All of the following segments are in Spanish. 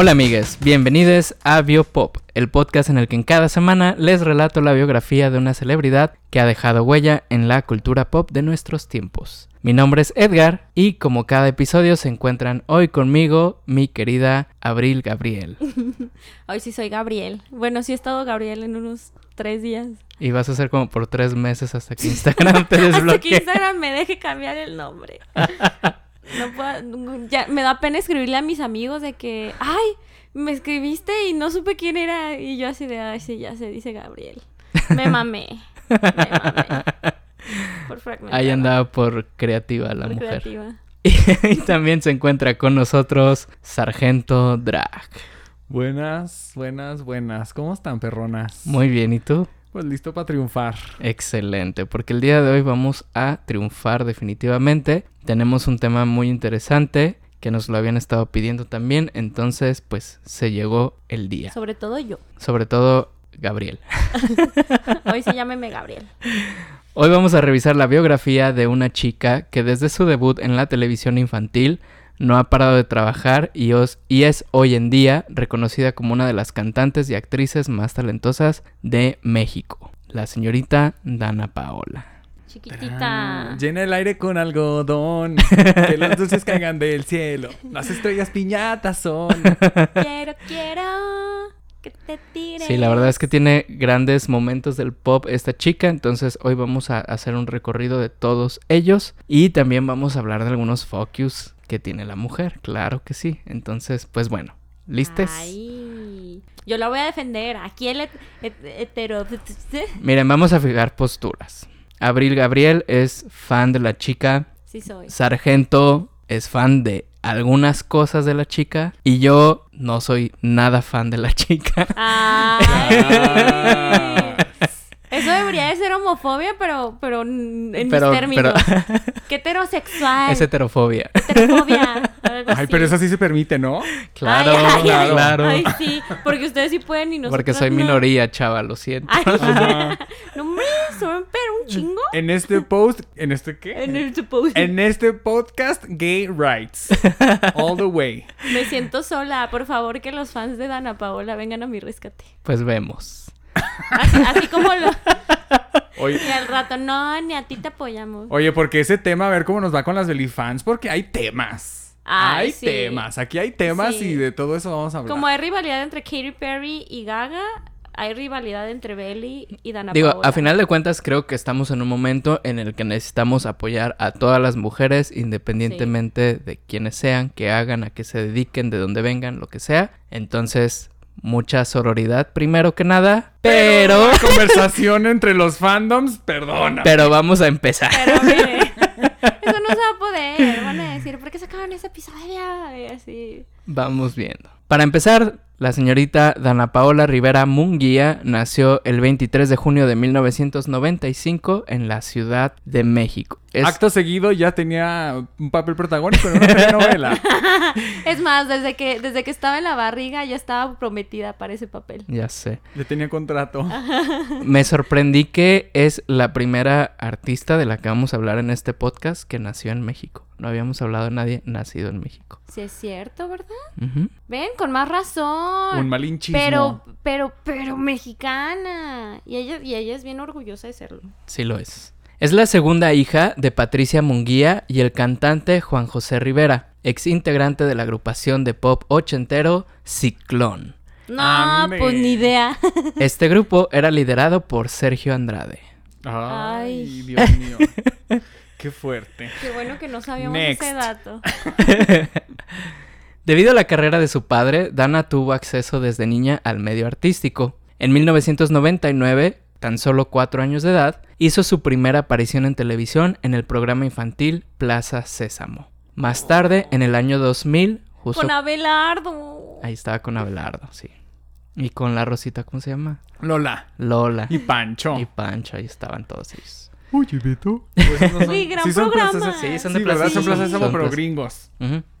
Hola amigues, bienvenidos a Biopop, el podcast en el que en cada semana les relato la biografía de una celebridad que ha dejado huella en la cultura pop de nuestros tiempos. Mi nombre es Edgar y como cada episodio se encuentran hoy conmigo mi querida Abril Gabriel. Hoy sí soy Gabriel. Bueno, sí he estado Gabriel en unos tres días. Y vas a ser como por tres meses hasta que Instagram te desbloquee. Hasta que Instagram me deje cambiar el nombre. No puedo, ya me da pena escribirle a mis amigos de que, ay, me escribiste y no supe quién era. Y yo así de, ay, sí, ya se dice Gabriel. Me mamé. Me mamé. Por fragmentar. Ahí andaba por creativa la Por mujer. creativa. Y también se encuentra con nosotros Sargento Drag. Buenas, buenas, buenas. ¿Cómo están, perronas? Muy bien, ¿y tú? Pues listo para triunfar. Excelente, porque el día de hoy vamos a triunfar definitivamente. Tenemos un tema muy interesante que nos lo habían estado pidiendo también, entonces pues se llegó el día. Sobre todo yo. Sobre todo Gabriel. Hoy sí llámeme Gabriel. Hoy vamos a revisar la biografía de una chica que desde su debut en la televisión infantil no ha parado de trabajar y, os- y es hoy en día reconocida como una de las cantantes y actrices más talentosas de México, la señorita Dana Paola. Chiquitita. Llena el aire con algodón. que los dulces caigan del cielo. Las estrellas piñatas son. Quiero, quiero que te tires. Sí, la verdad es que tiene grandes momentos del pop esta chica, entonces hoy vamos a hacer un recorrido de todos ellos y también vamos a hablar de algunos focus que tiene la mujer, claro que sí. Entonces, pues bueno, ¿listes? Ay, yo la voy a defender. Aquí el het- het- hetero... Miren, vamos a fijar posturas. Abril Gabriel es fan de la chica, Sí soy. Sargento es fan de algunas cosas de la chica y yo no soy nada fan de la chica. Ah. Eso debería de ser homofobia, pero, pero en mis términos. pero- Qué heterosexual. es heterofobia. Heterofobia. algo Ay, así. pero eso sí se permite, ¿no? Claro, Ay, ay, ay, claro. Ay, sí, porque ustedes sí pueden y nosotros Porque soy no. minoría, chava, lo siento. No hombre, son pero un chingo. En este post, ¿en este qué? En el suppose. En este podcast, gay rights. All the way. Me siento sola. Por favor, que los fans de Dana Paola vengan a mi rescate. Pues vemos. Así, así como lo. Oye, Y al rato, no, ni a ti te apoyamos. oye, porque ese tema, a ver cómo nos va con las belifans, porque hay temas. Ay, hay sí. temas. Aquí hay temas Sí. y de todo eso vamos a hablar. Como hay rivalidad entre Katy Perry y Gaga, hay rivalidad entre Belly y Dana Digo, Paola. a final de cuentas creo que estamos en un momento en el que necesitamos apoyar a todas las mujeres independientemente de quienes sean, que hagan, a qué se dediquen, de dónde vengan, lo que sea. Entonces, mucha sororidad primero que nada, pero la conversación entre los fandoms, perdona. pero vamos a empezar. Pero mire, eso no se va a poder. Van a decir, ¿por qué sacaban ese episodio? Y así. Vamos viendo. Para empezar, la señorita Dana Paola Rivera Munguía nació el 23 de junio de 1995 en la Ciudad de México. Es- Acto seguido ya tenía un papel protagónico en una telenovela. Es más, desde que, desde que estaba en la barriga ya estaba prometida para ese papel. Ya sé. Ya tenía contrato. Me sorprendí que es la primera artista de la que vamos a hablar en este podcast que nació en México. No habíamos hablado de nadie nacido en México. Sí es cierto, ¿verdad? Ven, con más razón. Un malinchismo. Pero, pero, pero mexicana. Y ella, y ella es bien orgullosa de serlo. Sí lo es. Es la segunda hija de Patricia Munguía y el cantante Juan José Rivera, ex integrante de la agrupación de pop ochentero Ciclón. No, pues ni idea. Este grupo era liderado por Sergio Andrade. Ay, Ay. Dios mío. Qué fuerte. Qué bueno que no sabíamos Next. ese dato. Debido a la carrera de su padre, Dana tuvo acceso desde niña al medio artístico. En 1999, tan solo cuatro años de edad, hizo su primera aparición en televisión en el programa infantil Plaza Sésamo. Más tarde, en el año 2000, justo... Con Abelardo. Ahí estaba con Abelardo, sí. Y con la Rosita, ¿cómo se llama? Lola. Lola. Y Pancho. Y Pancho, ahí estaban todos ellos. Oye, Beto. Pues esos no son- Uy, gran sí son programa. plazas- Sí, son Sí, de ¿verdad? Plaza Son Sí. Sésamo, Son pero plazas- gringos.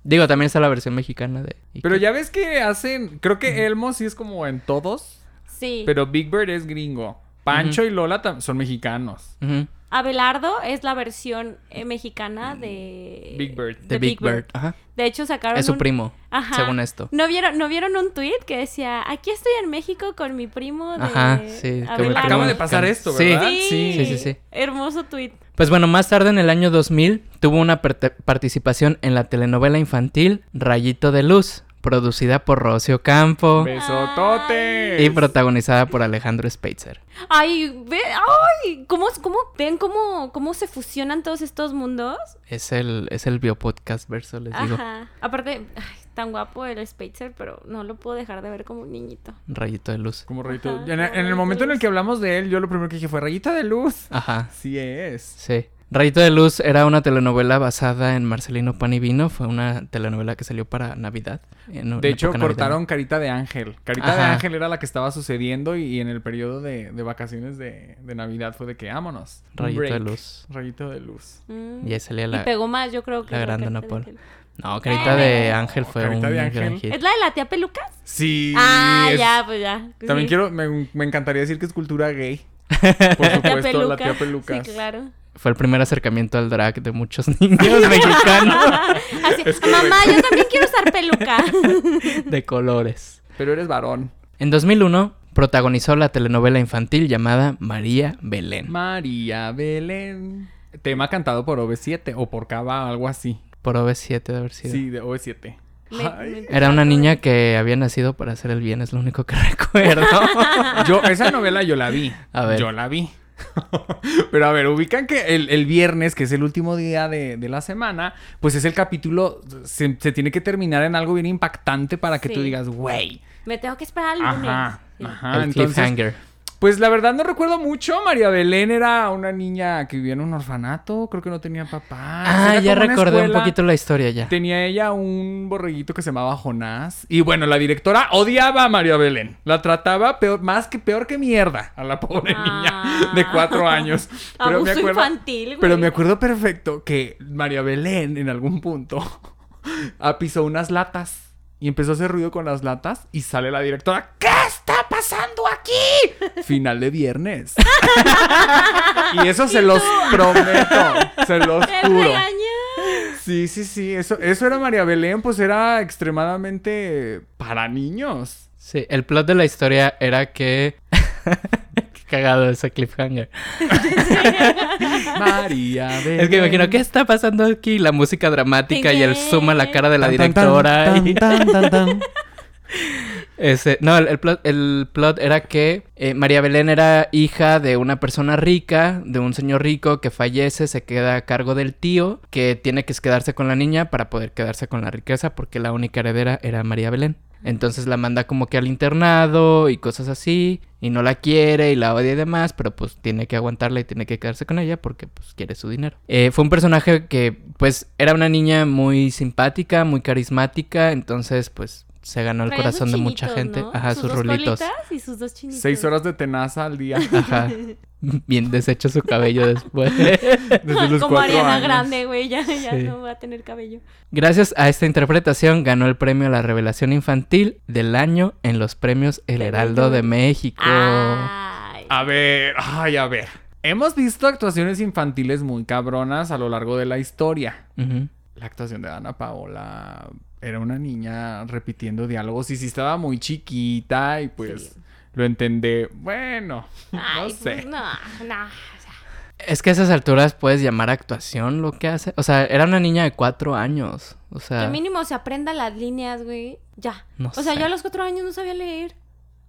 Digo, también está la versión mexicana de... Pero ya ves que hacen... Creo que Elmo sí es como en todos. Sí. Pero Big Bird es gringo. Pancho y Lola son mexicanos. Ujú. Abelardo es la versión eh, mexicana de Big Bird. De Big Bird. Ajá. De hecho, sacaron. Es su un- primo, Ajá. según esto. ¿No vieron, ¿No vieron un tweet que decía: Aquí estoy en México con mi primo de. Ajá, sí, con mi Abelardo"? Acaba de pasar esto, Sí. ¿verdad? Sí. Sí, sí, sí. Hermoso tweet. Pues bueno, más tarde en el año 2000 tuvo una participación en la telenovela infantil Rayito de Luz, producida por Rocio Campo Besototes. y protagonizada por Alejandro Speitzer. Ay, ve, ay, ¿cómo, cómo ven cómo, cómo se fusionan todos estos mundos? Es el, es el biopodcast verso, les digo. Ajá. Aparte, ay, tan guapo el Spacer, pero no lo puedo dejar de ver como un niñito. Rayito de Luz. Como rayito. Ajá, en, como en el momento en el que hablamos de él, yo lo primero que dije fue rayita de luz. Ajá, Sí es. sí. Rayito de Luz era una telenovela basada en Marcelino Pan y Vino. Fue una telenovela que salió para Navidad. en De hecho, navideña. cortaron Carita de Ángel. Carita de. Ángel era la que estaba sucediendo y, y en el periodo de, de vacaciones de, de Navidad fue de que vámonos. Rayito de. Luz. Rayito de luz. Mm. Y ahí salía Y la... pegó más, yo creo que. la lo gran que Ana te Paula. dije. No, Carita de Ángel fue un de Ángel. gran hit. ¿Es la de la tía Pelucas? Sí. ah, es- ya, pues ya. También Sí. quiero, me, me encantaría decir que es cultura gay. Por La tía supuesto, la tía Pelucas. Pelucas. Sí, claro. Fue el primer acercamiento al drag de muchos niños mexicanos Así, mamá, yo también quiero usar peluca. de colores. Pero eres varón. En 2001 protagonizó la telenovela infantil llamada María Belén. María Belén. Tema cantado por OV7 o por Cava, algo así. Por OV7 de haber sido. Sí, de OV7. Me- Ay. me- Era una niña que había nacido para hacer el bien, es lo único que recuerdo. Yo, esa novela yo la vi. A ver. Yo la vi. Pero a ver, ubican que el, el viernes, que es el último día de, de la semana, pues es el capítulo, se, se tiene que terminar en algo bien impactante para que tú digas, güey. Me tengo que esperar al lunes. Ajá, Sí. ajá. el Entonces, cliffhanger. Pues la verdad no recuerdo mucho. María Belén era una niña que vivía en un orfanato, creo que no tenía papá. Ah, Era ya recordé un poquito la historia ya. Tenía ella un borreguito que se llamaba Jonás. Y bueno, la directora odiaba a María Belén. La trataba peor, más que peor que mierda a la pobre Ah. niña de cuatro años. Pero me acuerdo, infantil, güey. pero me acuerdo perfecto que María Belén en algún punto pisó unas latas. Y empezó a hacer ruido con las latas y sale la directora. ¿Qué está aquí? Final de viernes. y eso se los prometo. Se los ¡Te juro. Sí, sí, sí. Eso, eso era María Belén, pues era extremadamente para niños. Sí, el plot de la historia era que... Qué cagado ese cliffhanger. María Belén. Es que imagino, ¿qué está pasando aquí? La música dramática y el zoom a la cara de la directora. y- tan, tan, tan, tan. Ese, no, el, plot, el plot era que eh, María Belén era hija de una persona rica, de un señor rico que fallece, se queda a cargo del tío, que tiene que quedarse con la niña para poder quedarse con la riqueza, porque la única heredera era María Belén. Entonces la manda como que al internado y cosas así, y no la quiere y la odia y demás, pero pues tiene que aguantarla y tiene que quedarse con ella porque pues quiere su dinero. Eh, fue un personaje que pues era una niña muy simpática, muy carismática, entonces pues se ganó el Traía corazón sus de mucha gente. ¿no? Ajá, sus, dos rulitos. y sus dos chinitos. Seis horas de tenaza al día. Ajá. Bien deshecho su cabello después. Desde los Como cuatro Ariana años. Grande, güey, ya, ya Sí. no va a tener cabello. Gracias a esta interpretación ganó el premio a la revelación infantil del año en los premios El Heraldo de. México. Ay. A ver, ay, a ver. Hemos visto actuaciones infantiles muy cabronas a lo largo de la historia. La actuación de Ana Paola era una niña repitiendo diálogos y sí estaba muy chiquita y pues Sí. lo entendé. Bueno, no Ay, sé. pues no, no. o sea, Es que a esas alturas puedes llamar actuación lo que hace. O sea, era una niña de cuatro años. O sea, Que mínimo se aprenda las líneas, güey. Ya. No o sea, sé. yo a los cuatro años no sabía leer.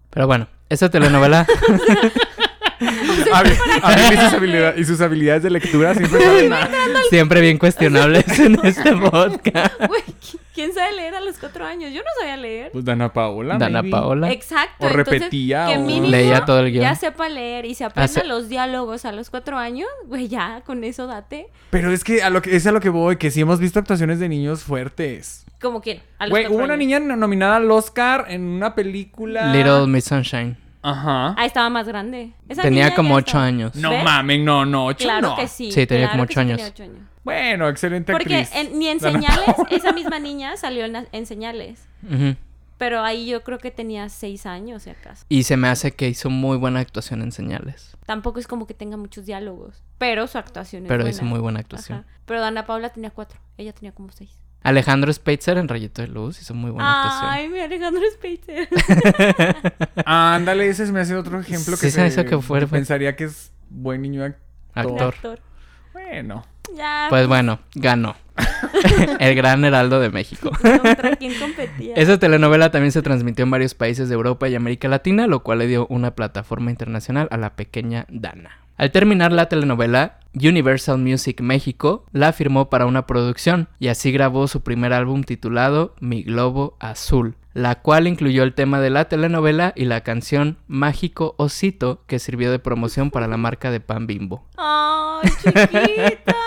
pero bueno, esa telenovela A a y, sus habilidades, y sus habilidades de lectura siempre saben nada. siempre bien cuestionables en este podcast. Güey, ¿qui- ¿quién sabe leer a los cuatro años? Yo no sabía leer. Pues Dana Paola. Dana maybe. Paola. Exacto. O entonces, repetía, que o- mínimo Leía todo el guion. Ya sepa leer y se aprenda Hace- los diálogos a los cuatro años. Güey, ya, con eso date. Pero es que a lo que es a lo que voy, que sí hemos visto actuaciones de niños fuertes. Como quién. Güey, hubo una niña no- nominada al Oscar en una película. Little Miss Sunshine. Ajá. Ah, estaba más grande. Esa Tenía como ya ocho estaba- años. No ¿Ves? mamen, no, no, ocho Claro no. que sí. Sí, tenía claro como que ocho sí años. tenía ocho años. Bueno, excelente Porque actriz. en- ni en Dana señales, Paola. esa misma niña salió en, en señales. Pero ahí yo creo que tenía seis años, si acaso. Y se me hace que hizo muy buena actuación en señales. Tampoco es como que tenga muchos diálogos, pero su actuación es Pero buena. hizo muy buena actuación. Ajá. Pero Dana Paula tenía cuatro, ella tenía como seis. Alejandro Spitzer en Rayito de Luz hizo muy buena actuación. Ay, mi Alejandro Spitzer. Ándale, ese se me hace otro ejemplo que Sí, se me hizo que fue- pensaría que es buen niño actor. Actor. Actor. Bueno, Ya. Pues bueno, ganó. el gran heraldo de México. ¿Contra quién competía? Esa telenovela también se transmitió en varios países de Europa y América Latina, lo cual le dio una plataforma internacional a la pequeña Dana. Al terminar la telenovela, Universal Music México la firmó para una producción y así grabó su primer álbum titulado Mi Globo Azul, la cual incluyó el tema de la telenovela y la canción Mágico Osito que sirvió de promoción para la marca de pan bimbo. ¡Ay, chiquita!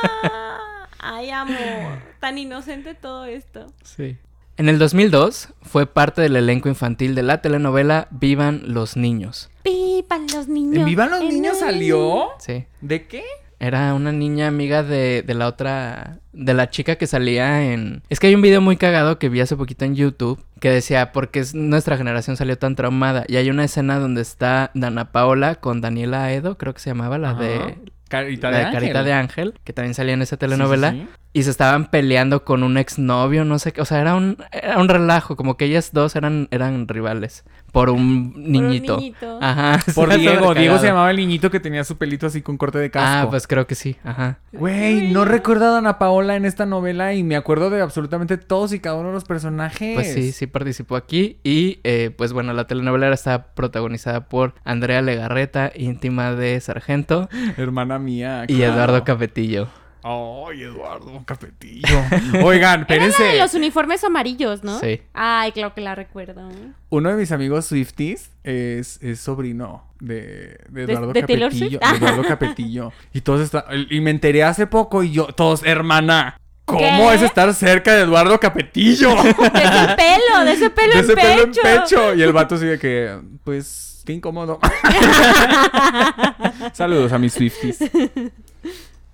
Ay, amor. Tan inocente todo esto. Sí. En el 2002 fue parte del elenco infantil de la telenovela Vivan los Niños. ¡Vivan los niños! ¿En Vivan los En Niños el- salió? Sí. ¿De qué? Era una niña amiga de, de la otra, de la chica que salía en... Es que hay un video muy cagado que vi hace poquito en YouTube que decía, porque es, nuestra generación salió tan traumada. Y hay una escena donde está Dana Paola con Daniela Edo, creo que se llamaba, la Ajá. de... Carita la de, de Carita Ángel. de Ángel, que también salía en esa Sí, telenovela. sí, sí. Y se estaban peleando con un exnovio, no sé qué. O sea, era un, era un relajo, como que ellas dos eran, eran rivales. Por un niñito. niñito. Ajá. Por Diego. Diego se llamaba el niñito que tenía su pelito así con corte de casco. Ah, pues creo que sí. Ajá. Güey, no recuerdo a Ana Paola en esta novela y me acuerdo de absolutamente todos y cada uno de los personajes. Pues sí, sí participó aquí. Y eh, pues bueno, la telenovela está protagonizada por Andrea Legarreta, íntima de Sargento, Hermana mía. y. Eduardo Capetillo. Ay, Eduardo Capetillo. Oigan, Era la de los uniformes amarillos, ¿no? Sí. Ay, claro que la recuerdo. Uno de mis amigos Swifties es, es sobrino de, de ¿De- Eduardo de Taylor Capetillo. Swift? de Eduardo Capetillo. Y todos están. Y me enteré hace poco y yo, todos, hermana. ¿Cómo ¿Qué? es estar cerca de Eduardo Capetillo? De ese pelo, de ese pelo, de en, ese pelo en pecho. pecho. Y el vato sigue que, pues, qué incómodo. Saludos a mis Swifties.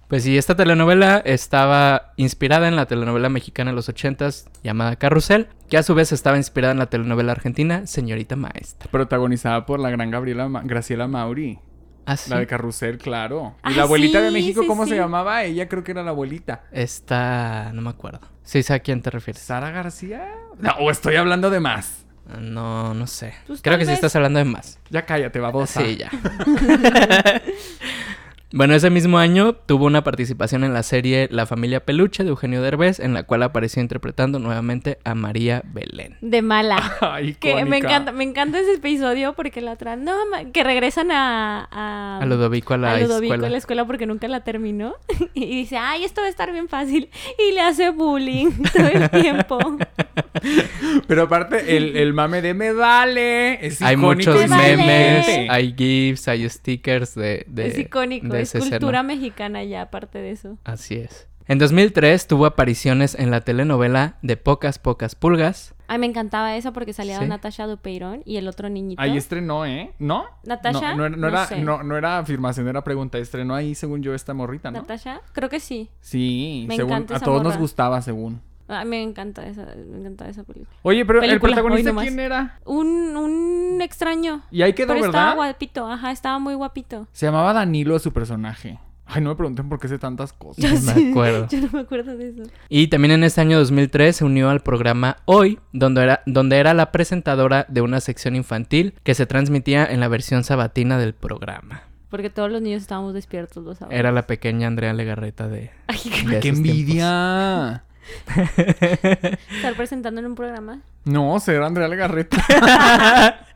Pues sí, esta telenovela estaba inspirada en la telenovela mexicana de los ochentas llamada Carrusel, que a su vez estaba inspirada en la telenovela argentina Señorita Maestra. Protagonizada por la gran Gabriela Ma- Graciela Mauri. Ah, sí. La de Carrusel, claro. Y Ah, la abuelita de México, sí, ¿cómo sí. se llamaba? Ella creo que era la abuelita. Esta... no me acuerdo. Sí, sé a quién te refieres. ¿Sara García? No, o estoy hablando de más. No, no sé. Pues Creo que sí estás hablando de más. Ya cállate, babosa. Sí, ya. bueno, ese mismo año tuvo una participación en la serie La familia Peluche de Eugenio Derbez, en la cual apareció interpretando nuevamente a María Belén. De mala. Ay, Que me encanta, me encanta ese episodio porque la otra, no, que regresan a, a, A Ludovico a la a Ludovico escuela. a la escuela porque nunca la terminó. y dice, ay, esto va a estar bien fácil. Y le hace bullying todo el tiempo. Pero aparte, el, el mame de me vale. Es Hay icónico muchos y Me vale. memes, hay GIFs, hay stickers de, de es icónico, de es cultura mexicana ya, aparte de eso. Así es. En 2003 tuvo apariciones en la telenovela de Pocas Pocas Pulgas. Ay, me encantaba esa porque salía Sí. Natasha Dupeirón y el otro niñito. Ahí estrenó, ¿eh? ¿No? ¿Natasha? No, no, era- no No era, sé. no, no era afirmación, era pregunta. Estrenó ahí, según yo, esta morrita, ¿no? ¿Natasha? Creo que sí. Sí, Me según encanta a todos nos gustaba, según. Ay, me encanta esa, me encanta esa película. Oye, pero el Película, protagonista. ¿quién era? Un, un extraño. Y ahí quedó, Pero estaba ¿verdad? guapito, ajá, estaba muy guapito. Se llamaba Danilo su personaje. Ay, no me pregunten por qué sé tantas cosas. No me acuerdo. Yo no me acuerdo de eso. Y también en este año 2003 se unió al programa Hoy, donde era, donde era la presentadora de una sección infantil que se transmitía en la versión sabatina del programa. Porque todos los niños estábamos despiertos los sábados. Era la pequeña Andrea Legarreta de... Ay, de ¡Qué esos envidia! estar presentando en un programa. No, ser Andrea Legarreta.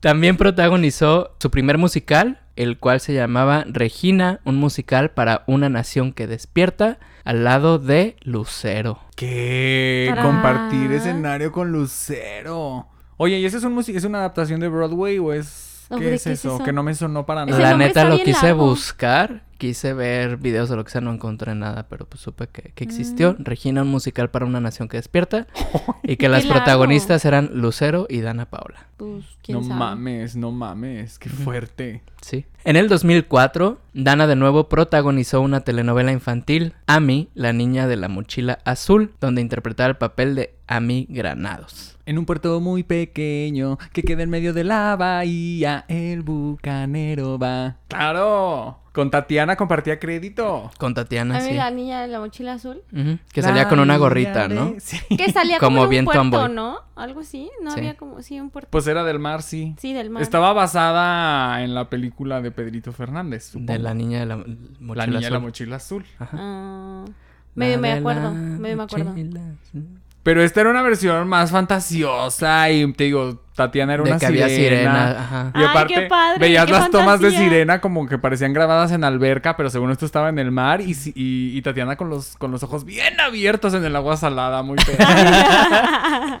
También protagonizó su primer musical, el cual se llamaba Regina, un musical para una nación que despierta, al lado de Lucero. ¿Qué? Tarán. Compartir escenario con Lucero. Oye, ¿y ese es, un es una adaptación de Broadway o es... ¿Qué ¿de es qué es eso? Que no me sonó para nada. La neta lo quise largo. buscar, quise ver videos de lo que sea, no encontré nada, pero pues supe que, que existió. Mm. Regina, un musical para una nación que despierta, y que las protagonistas eran Lucero y Dana Paula. Pues, quién No sabe. mames, no mames. Qué fuerte. Sí. En el 2004, Dana de nuevo protagonizó una telenovela infantil, Amy, la niña de la mochila azul, donde interpretaba el papel de Ami Granados. En un puerto muy pequeño que queda en medio de la bahía, el bucanero va. ¡Claro! Con Tatiana compartía crédito. Con Tatiana, sí. la niña de la mochila azul. Ujú, Que salía con una La gorrita, ¿no? Sí. Que salía Como bien un puerto, tomboy. ¿no? Algo así. No Sí. había como, sí, un puerto. Pues era del mar, sí. Sí, del mar. Estaba basada en la película de Pedrito Fernández, supongo. De la niña de la La mochila niña de la azul. mochila azul. Ah, La medio me acuerdo, la medio me acuerdo. azul. Pero esta era una versión más fantasiosa y te digo, Tatiana era De una que había sirena. sirena, ajá. Y Ay, aparte, qué padre, veías qué las tomas de sirena como que parecían grabadas en alberca, pero según esto estaba en el mar y, y, y Tatiana con los, con los ojos bien abiertos en el agua salada, muy fea.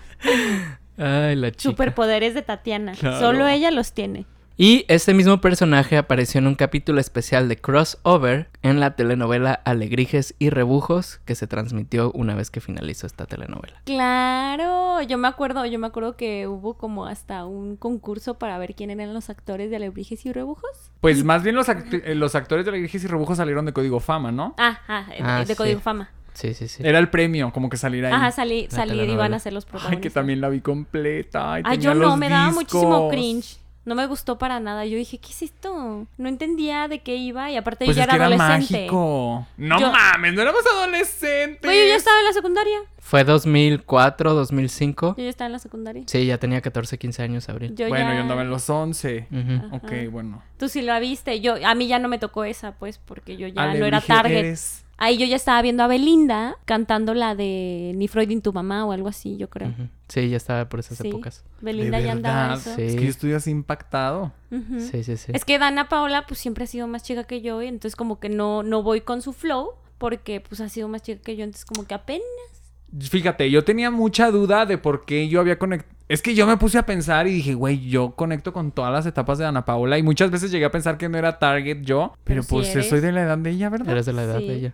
Ay, la chica. Superpoderes de Tatiana. Claro. Solo ella los tiene. Y este mismo personaje apareció en un capítulo especial de Crossover en la telenovela Alegrijes y Rebujos que se transmitió una vez que finalizó esta telenovela. Claro, yo me acuerdo, yo me acuerdo que hubo como hasta un concurso para ver quién eran los actores de Alebrijes y Rebujos. Pues más bien los, act- eh, los actores de Iglesia y Rebujos salieron de Código Fama, ¿no? Ah, ah, de- Ah, de sí. Código Fama. Sí, sí, sí. Era el premio, como que salir ahí. Ajá, salí, salir y van a ser los Ay, protagonistas. que también la vi completa. Ay, Ay, tenía yo no, los me daba muchísimo cringe. No me gustó para nada. Yo dije, ¿qué es esto? No entendía de qué iba y aparte Pues yo es ya que era adolescente. mágico. No Yo- mames, no éramos adolescentes. Güey, yo ya estaba en la secundaria. Fue 2004, 2005. Yo ya estaba en la secundaria. Sí, ya tenía 14, 15 años, Abril. Yo bueno, ya... yo andaba en los 11. Ujú. Ok, bueno. Tú sí la viste. Yo, a mí ya no me tocó esa, pues, porque yo ya no era Alebrije target. eres. Ahí yo ya estaba viendo a Belinda cantando la de Ni Freud ni tu mamá o algo así, yo creo. Sí, ya estaba por esas Sí. épocas. Belinda De ya andaba eso. Sí. Es que yo estoy así impactado. Sí, sí, sí. Es que Dana Paola pues siempre ha sido más chica que yo y entonces como que no, no voy con su flow porque pues ha sido más chica que yo, entonces como que apenas. Fíjate, yo tenía mucha duda de por qué yo había conectado. Es que yo me puse a pensar y dije, güey, yo conecto con todas las etapas de Ana Paola. Y muchas veces llegué a pensar que no era target yo. Pero, pues eres. soy de la edad de ella, ¿verdad? Eres de la edad Sí. de ella.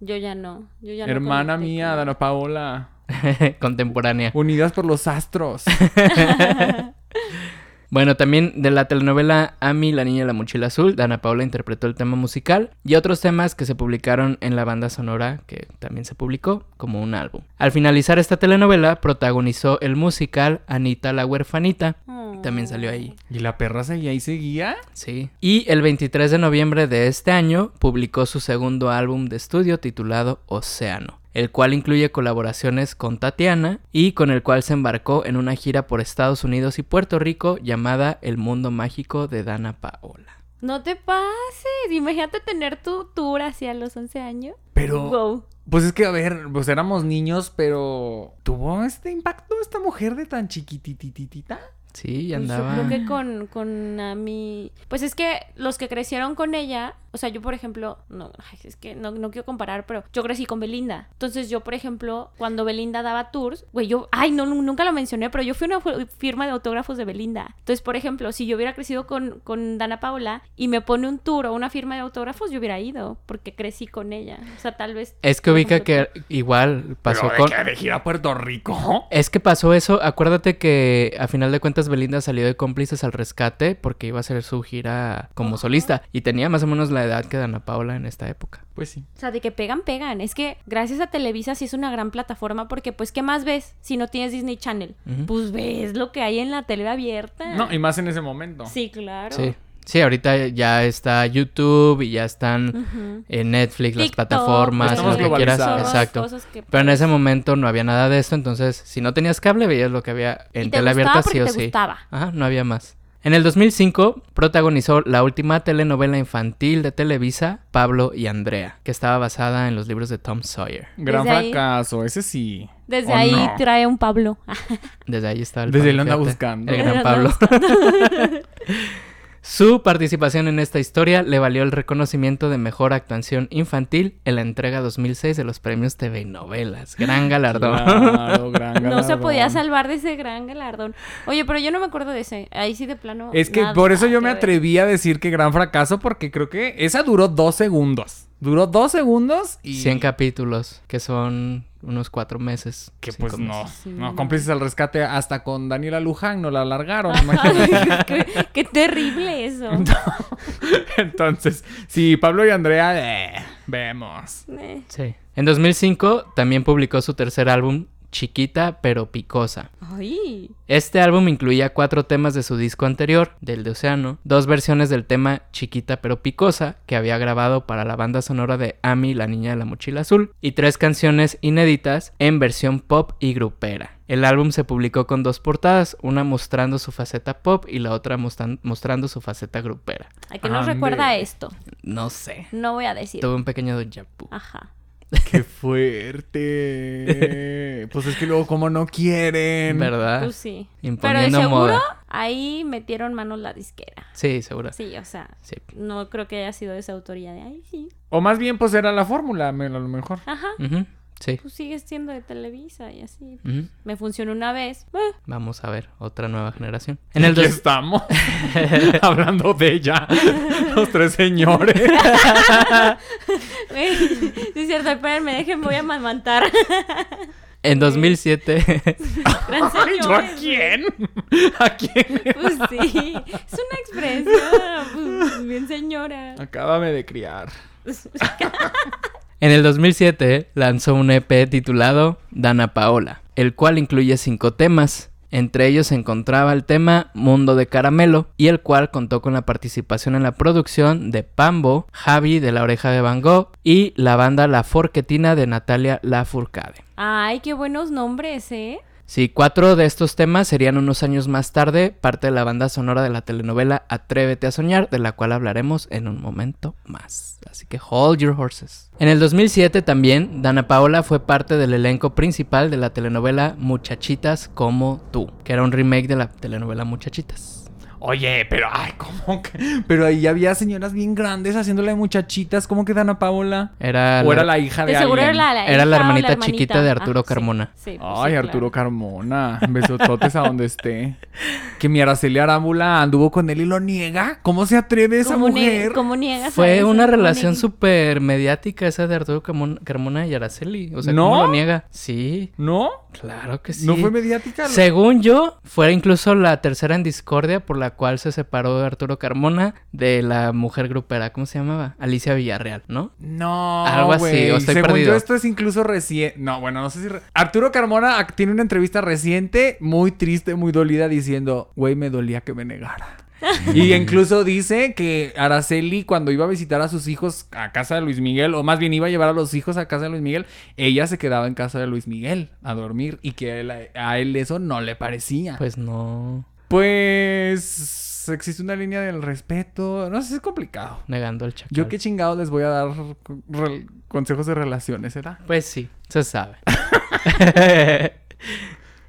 Yo ya no, yo ya no Hermana mía, con- Dana Paola. Contemporánea. Unidas por los astros. Bueno, también de la telenovela Ami, la niña de la mochila azul, Dana Paola interpretó el tema musical y otros temas que se publicaron en la banda sonora, que también se publicó como un álbum. Al finalizar esta telenovela, protagonizó el musical Anita la huerfanita. Oh. También salió ahí. y la perra seguía y seguía. Sí. Y el 23 de noviembre de este año publicó su segundo álbum de estudio titulado Océano, el cual incluye colaboraciones con Tatiana y con el cual se embarcó en una gira por Estados Unidos y Puerto Rico llamada El Mundo Mágico de Dana Paola. No te pases, imagínate tener tu tour hacia los 11 años. Pero, Wow. pues es que, a ver, pues éramos niños, pero ¿tuvo este impacto esta mujer de tan chiquitititita? Sí, y Pues andaba. Yo creo que con, con a mí. Pues es que los que crecieron con ella, o sea, yo por ejemplo, no, es que no, no quiero comparar, pero yo crecí con Belinda. Entonces yo, por ejemplo, cuando Belinda daba tours, güey, yo, ay, no, nu- nunca lo mencioné, pero yo fui a una firma de autógrafos de Belinda. Entonces, por ejemplo, si yo hubiera crecido con, con Dana Paola y me pone un tour o una firma de autógrafos, yo hubiera ido, porque crecí con ella. O sea, tal vez. Es que ubica que igual pasó ¿Pero de con. qué? ¿De gira a Puerto Rico? Es que pasó eso. Acuérdate que a final de cuentas Belinda salió de cómplices al rescate porque iba a hacer su gira como solista y tenía más o menos la edad que Dana Paola en esta época. Pues sí. O sea, de que pegan, pegan. Es que gracias a Televisa sí es una gran plataforma porque, pues, ¿qué más ves si no tienes Disney Channel? Pues ves lo que hay en la tele abierta. No, y más en ese momento. Sí, claro. Sí. Sí, ahorita ya está YouTube y ya están Ujú. en Netflix, las plataformas, lo que quieras. Exacto. Cosas que, Pero en ese momento no había nada de esto, entonces si no tenías cable veías lo que había y en te tele abierta sí o te sí. gustaba. Ajá, no había más. En el 2005 protagonizó la última telenovela infantil de Televisa, Pablo y Andrea, que estaba basada en los libros de Tom Sawyer. Gran Desde ahí- fracaso, ese sí. Desde ¿O ahí no? trae un Pablo. Desde ahí estaba el Desde ahí Pablo, lo anda fíjate, buscando. El gran Pablo. Su participación en esta historia le valió el reconocimiento de mejor actuación infantil en la entrega 2006 de los premios TV y Novelas. Gran galardón. Claro, gran No se podía salvar de ese gran galardón. Oye, pero yo no me acuerdo de ese. Ahí sí de plano. Es que nada por eso yo que me ver. atreví a decir que gran fracaso porque creo que esa duró dos segundos. Duró dos segundos y... 100 capítulos, que son unos cuatro meses. Que pues no. Sí. no, cómplices al rescate hasta con Daniela Luján no la alargaron, imagínate. qué, qué terrible eso. Entonces, sí, Pablo y Andrea, eh, vemos. Eh, Sí. En 2005 también publicó su tercer álbum Chiquita pero Picosa. Ay. Este álbum incluía cuatro temas de su disco anterior, del de Océano, dos versiones del tema Chiquita pero Picosa, que había grabado para la banda sonora de Amy, la niña de la mochila azul, y tres canciones inéditas en versión pop y grupera. El álbum se publicó con dos portadas, una mostrando su faceta pop y la otra mostran- mostrando su faceta grupera. ¿A qué nos Ande. recuerda esto? No sé. No voy a decir. Tuve un pequeño déjà vu. Ajá. ¡Qué fuerte! pues es que luego, como no quieren. ¿Verdad? Tú sí. Pero de Imponiendo seguro moda. ahí metieron manos la disquera. Sí, seguro. Sí, o sea, Sí. no creo que haya sido de esa autoría de ahí, sí. O más bien, pues era la fórmula, a lo mejor. Ajá. Ujú, Sí. Pues sigues siendo de Televisa y así. Me funcionó una vez. Eh, Vamos a ver, otra nueva generación. En el Aquí dos- estamos. Hablando de ella. Los tres señores. sí es cierto, espérenme, déjenme, voy a amamantar. en 2007 Gran Ay, ¿yo a quién? ¿A quién? Pues sí, es una expresión, pues, bien señora. Acábame de criar. En el 2007 lanzó un EP titulado Dana Paola, el cual incluye cinco temas. Entre ellos se encontraba el tema Mundo de Caramelo, y el cual contó con la participación en la producción de Pambo, Javi de la Oreja de Van Gogh y la banda La Forquetina de Natalia Lafourcade. Ay, qué buenos nombres, ¿eh? Sí, cuatro de estos temas serían unos años más tarde parte de la banda sonora de la telenovela Atrévete a soñar, de la cual hablaremos en un momento más. Así que hold your horses. En el 2007 también, Dana Paola fue parte del elenco principal de la telenovela Muchachitas como tú, que era un remake de la telenovela Muchachitas. Oye, pero, ay, ¿cómo que? Pero ahí había señoras bien grandes haciéndole muchachitas. ¿Cómo que Dana Paola? Era ¿O la- era la hija de, De seguro era alguien? la, la Era la hermanita chiquita de Arturo Ah, Carmona. sí, pues Ay, sí, Arturo claro. Carmona. Besototes a donde esté. Que mi Araceli Arámbula anduvo con él y lo niega. ¿Cómo se atreve esa ¿Cómo, ne- mujer? cómo niegas a Fue eso? una ¿Cómo relación súper mediática esa de Arturo Carmona, Carmona y Araceli. O sea, ¿No? ¿cómo lo niega? Sí, ¿No? claro que sí. ¿No fue mediática? Según yo, fue incluso la tercera en discordia por la cual se separó Arturo Carmona de la mujer grupera. ¿Cómo se llamaba? Alicia Villarreal, ¿no? No, Algo así, güey. o estoy Según perdido. yo, esto es incluso reciente. No, bueno, no sé si... re- Arturo Carmona tiene una entrevista reciente, muy triste, muy dolida, diciendo, güey, me dolía que me negara. y incluso dice que Araceli, cuando iba a visitar a sus hijos a casa de Luis Miguel, o más bien iba a llevar a los hijos a casa de Luis Miguel, ella se quedaba en casa de Luis Miguel a dormir y que a él, a él eso no le parecía. Pues no. Pues existe una línea del respeto. No sé, es complicado. Negando el chacal. Yo qué chingados les voy a dar consejos de relaciones, ¿será? Pues sí, se sabe.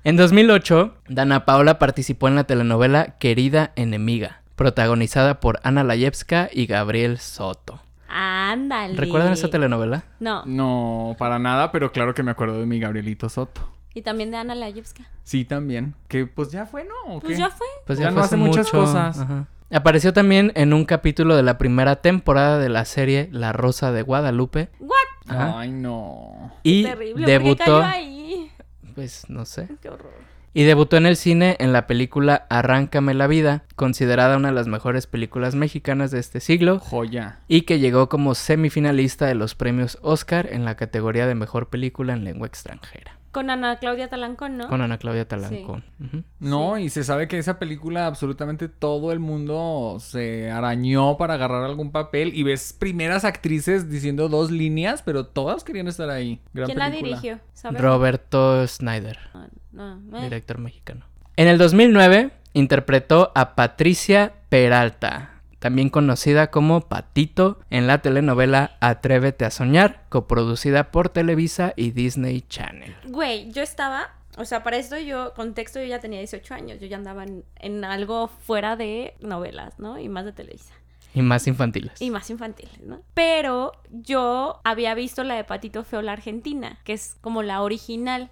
en 2008, Dana Paola participó en la telenovela Querida Enemiga, protagonizada por Ana Layevska y Gabriel Soto. Ándale. ¿Recuerdan esa telenovela? No. No, para nada, pero claro que me acuerdo de mi Gabrielito Soto. Y también de Ana Layevska. Sí, también. Que pues ya fue, ¿no? ¿O Pues qué? ya fue. Pues Ya ya, no fue hace muchas mucho. cosas. Ajá. Apareció también en un capítulo de la primera temporada de la serie La Rosa de Guadalupe. ¿What? Ajá. Ay, no. Y Terrible. ¿Por qué debutó, cayó ahí? pues no sé, Qué horror. y debutó en el cine en la película Arráncame la vida, considerada una de las mejores películas mexicanas de este siglo, Joya. y que llegó como semifinalista de los premios Oscar en la categoría de mejor película en lengua extranjera, Con Ana Claudia Talancón, ¿no? con Ana Claudia Talancón. No, y se sabe que esa película absolutamente todo el mundo se arañó para agarrar algún papel y ves primeras actrices diciendo dos líneas, pero todas querían estar ahí. Gran ¿Quién la dirigió? ¿Sabes? Roberto Snyder. No, no, eh. director mexicano. En el 2009 interpretó a Patricia Peralta, también conocida como Patito, en la telenovela Atrévete a soñar, coproducida por Televisa y Disney Channel. Güey, yo estaba, o sea, para esto yo, contexto, yo ya tenía 18 años, yo ya andaba en, en algo fuera de novelas, ¿no? Y más de Televisa. Y más infantiles. Y más infantiles, ¿no? Pero yo había visto la de Patito Feo, la argentina, que es como la original,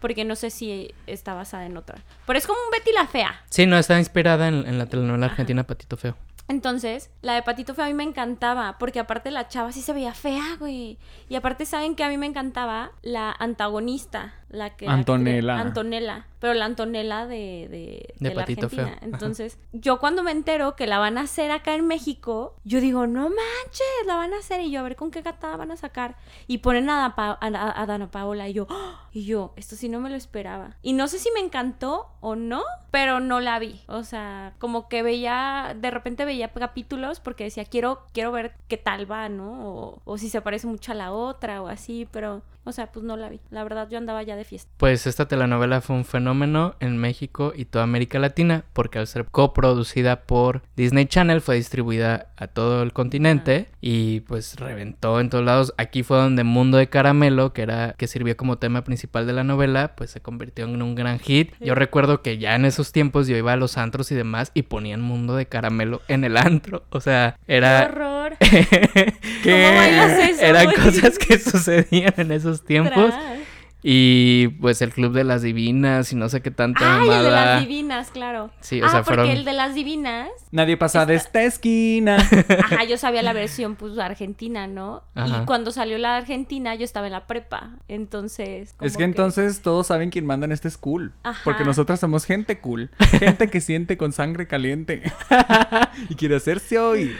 porque no sé si está basada en otra. Pero es como un Betty la Fea. Sí, no, está inspirada en, en la telenovela argentina Patito Feo. Entonces, la de Patito Feo a mí me encantaba, porque aparte la chava sí se veía fea, güey. Y aparte, ¿saben que a mí me encantaba? La antagonista. La que Antonella. la Antonella. Pero la Antonella de, de, De de la Patito Argentina. Feo. Ajá. Entonces, yo cuando me entero que la van a hacer acá en México, yo digo, no manches, la van a hacer. Y yo, a ver con qué gatada van a sacar. Y ponen a, Da Pa- a, a- a Dana Paola. Y yo, ¡ah! y yo, esto sí no me lo esperaba. Y no sé si me encantó o no, pero no la vi. O sea, como que veía, de repente veía capítulos porque decía, quiero, quiero ver qué tal va, ¿no? O, o si se parece mucho a la otra o así, pero, o sea, pues no la vi. La verdad, yo andaba ya de fiesta. Pues esta telenovela fue un fenómeno en México y toda América Latina porque al ser coproducida por Disney Channel fue distribuida a todo el continente y pues reventó en todos lados. Aquí fue donde Mundo de Caramelo, que era que sirvió como tema principal de la novela, pues se convirtió en un gran hit. Yo recuerdo que ya en esos tiempos yo iba a los antros y demás y ponían Mundo de Caramelo en el antro, o sea, ¡Qué era horror! ¿Qué? ¿Cómo bailas eso, eran cosas que sucedían en esos tiempos. Tras. Y pues el Club de las Divinas y no sé qué tanta Ay, el de las divinas, claro. Sí, o ah, sea, porque fueron- el de las divinas, Nadie pasa de esta esquina. ajá, yo sabía la versión pues argentina, ¿no? Ajá. Y cuando salió la argentina, yo estaba en la prepa, entonces como Es que entonces todos saben quién manda en este school. Ajá. Porque nosotras somos gente cool. Gente que siente con sangre caliente. y quiere hacerse hoy.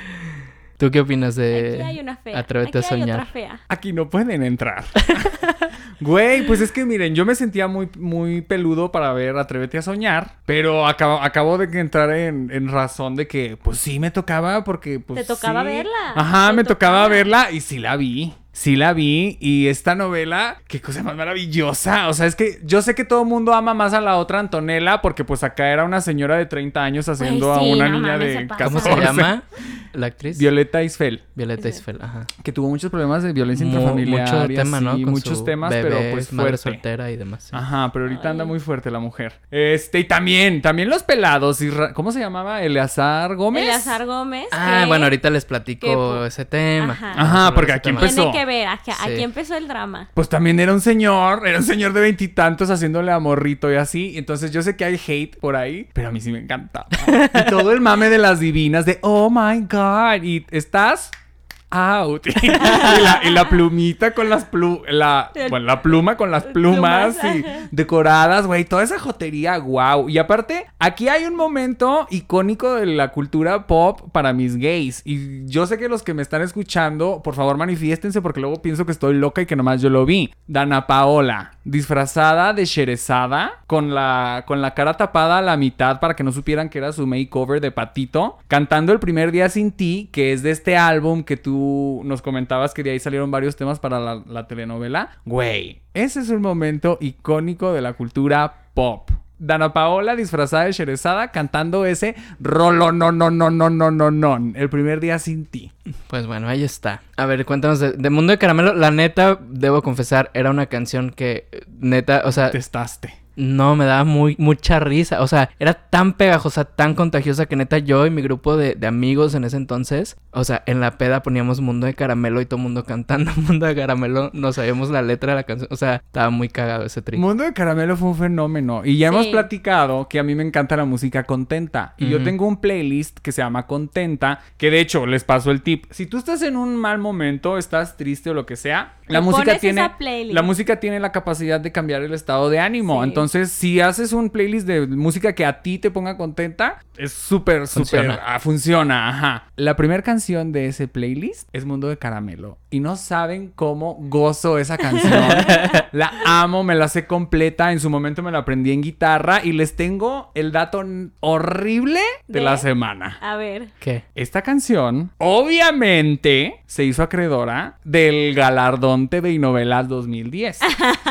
¿Tú qué opinas aquí de hay una fea. Atrévete aquí a hay soñar? otra fea. Aquí no pueden entrar. Güey, pues es que miren, yo me sentía muy, muy peludo para ver Atrévete a soñar, pero acabo, acabo de entrar en, en razón de que, pues sí me tocaba porque, pues Te tocaba sí. verla, Ajá, te me tocaba tocaba. verla y sí la vi. Sí la vi y esta novela, qué cosa más maravillosa. O sea, es que yo sé que todo el mundo ama más a la otra Antonella porque pues acá era una señora de 30 años haciendo Güey, a una no niña mames, de se pasa. 14. ¿Cómo se llama la actriz? Violeta Isfel. Violeta. Isfel, ajá. Que tuvo muchos problemas de violencia Mu- intrafamiliar. mucho y tema, ¿no? Con muchos su temas, bebé, pero pues madre fuerte. soltera y demás. sí. Ajá, pero ahorita anda muy fuerte la mujer. Este, y también, también los pelados. ¿Cómo se llamaba? Eleazar Gómez. Eleazar Gómez. Ah, que- bueno, ahorita les platico que pu- ese tema. Ajá. Porque aquí tema. empezó. Tiene que ver, aquí, empezó el drama. Pues también era un señor, era un señor de veintitantos haciéndole a morrito y así. Entonces yo sé que hay hate por ahí, pero a mí sí me encanta. Y todo el mame de las divinas de, oh my god, y estás out. y, la, y la plumita con las plu la, bueno, la pluma con las plumas, Plumas, y ajá. decoradas, güey, toda esa jotería, wow. Y aparte, aquí hay un momento icónico de la cultura pop para mis gays. Y yo sé que los que me están escuchando, por favor manifiéstense porque luego pienso que estoy loca y que nomás yo lo vi. Dana Paola, disfrazada de Sherezada, con la, con la cara tapada a la mitad para que no supieran que era su makeover de patito, cantando el primer día sin ti, que es de este álbum que tú nos comentabas que de ahí salieron varios temas para la, la telenovela. Güey, ese es un momento icónico de la cultura pop. Dana Paola disfrazada de Sherezada cantando ese rolo no no no no no no no el primer día sin ti. Pues bueno, ahí está. A ver, cuéntanos de, de Mundo de Caramelo. La neta, debo confesar, era una canción que, eh, neta, o sea, Testaste. No me daba muy, mucha risa. O sea, era tan pegajosa, tan contagiosa que neta yo y mi grupo de, de amigos en ese entonces, o sea, en la peda poníamos Mundo de Caramelo y todo el mundo cantando Mundo de Caramelo. No sabíamos la letra de la canción. O sea, estaba muy cagado ese trip. Mundo de Caramelo fue un fenómeno. Y ya hemos platicado que a mí me encanta la música contenta. Y yo tengo un playlist que se llama Contenta. Que de hecho, les paso el tip. Si tú estás en un mal momento, estás triste o lo que sea, la música tiene. La música tiene la capacidad de cambiar el estado de ánimo. Sí. Entonces, si haces un playlist de música que a ti te ponga contenta, es súper, súper. Funciona. ah, funciona, ajá. La primera canción de ese playlist es Mundo de Caramelo. Y no saben cómo gozo esa canción. la amo, me la sé completa. En su momento me la aprendí en guitarra. Y les tengo el dato horrible de, ¿De? la semana. A ver. ¿Qué? Esta canción, obviamente, se hizo acreedora del galardón TV y novelas 2010.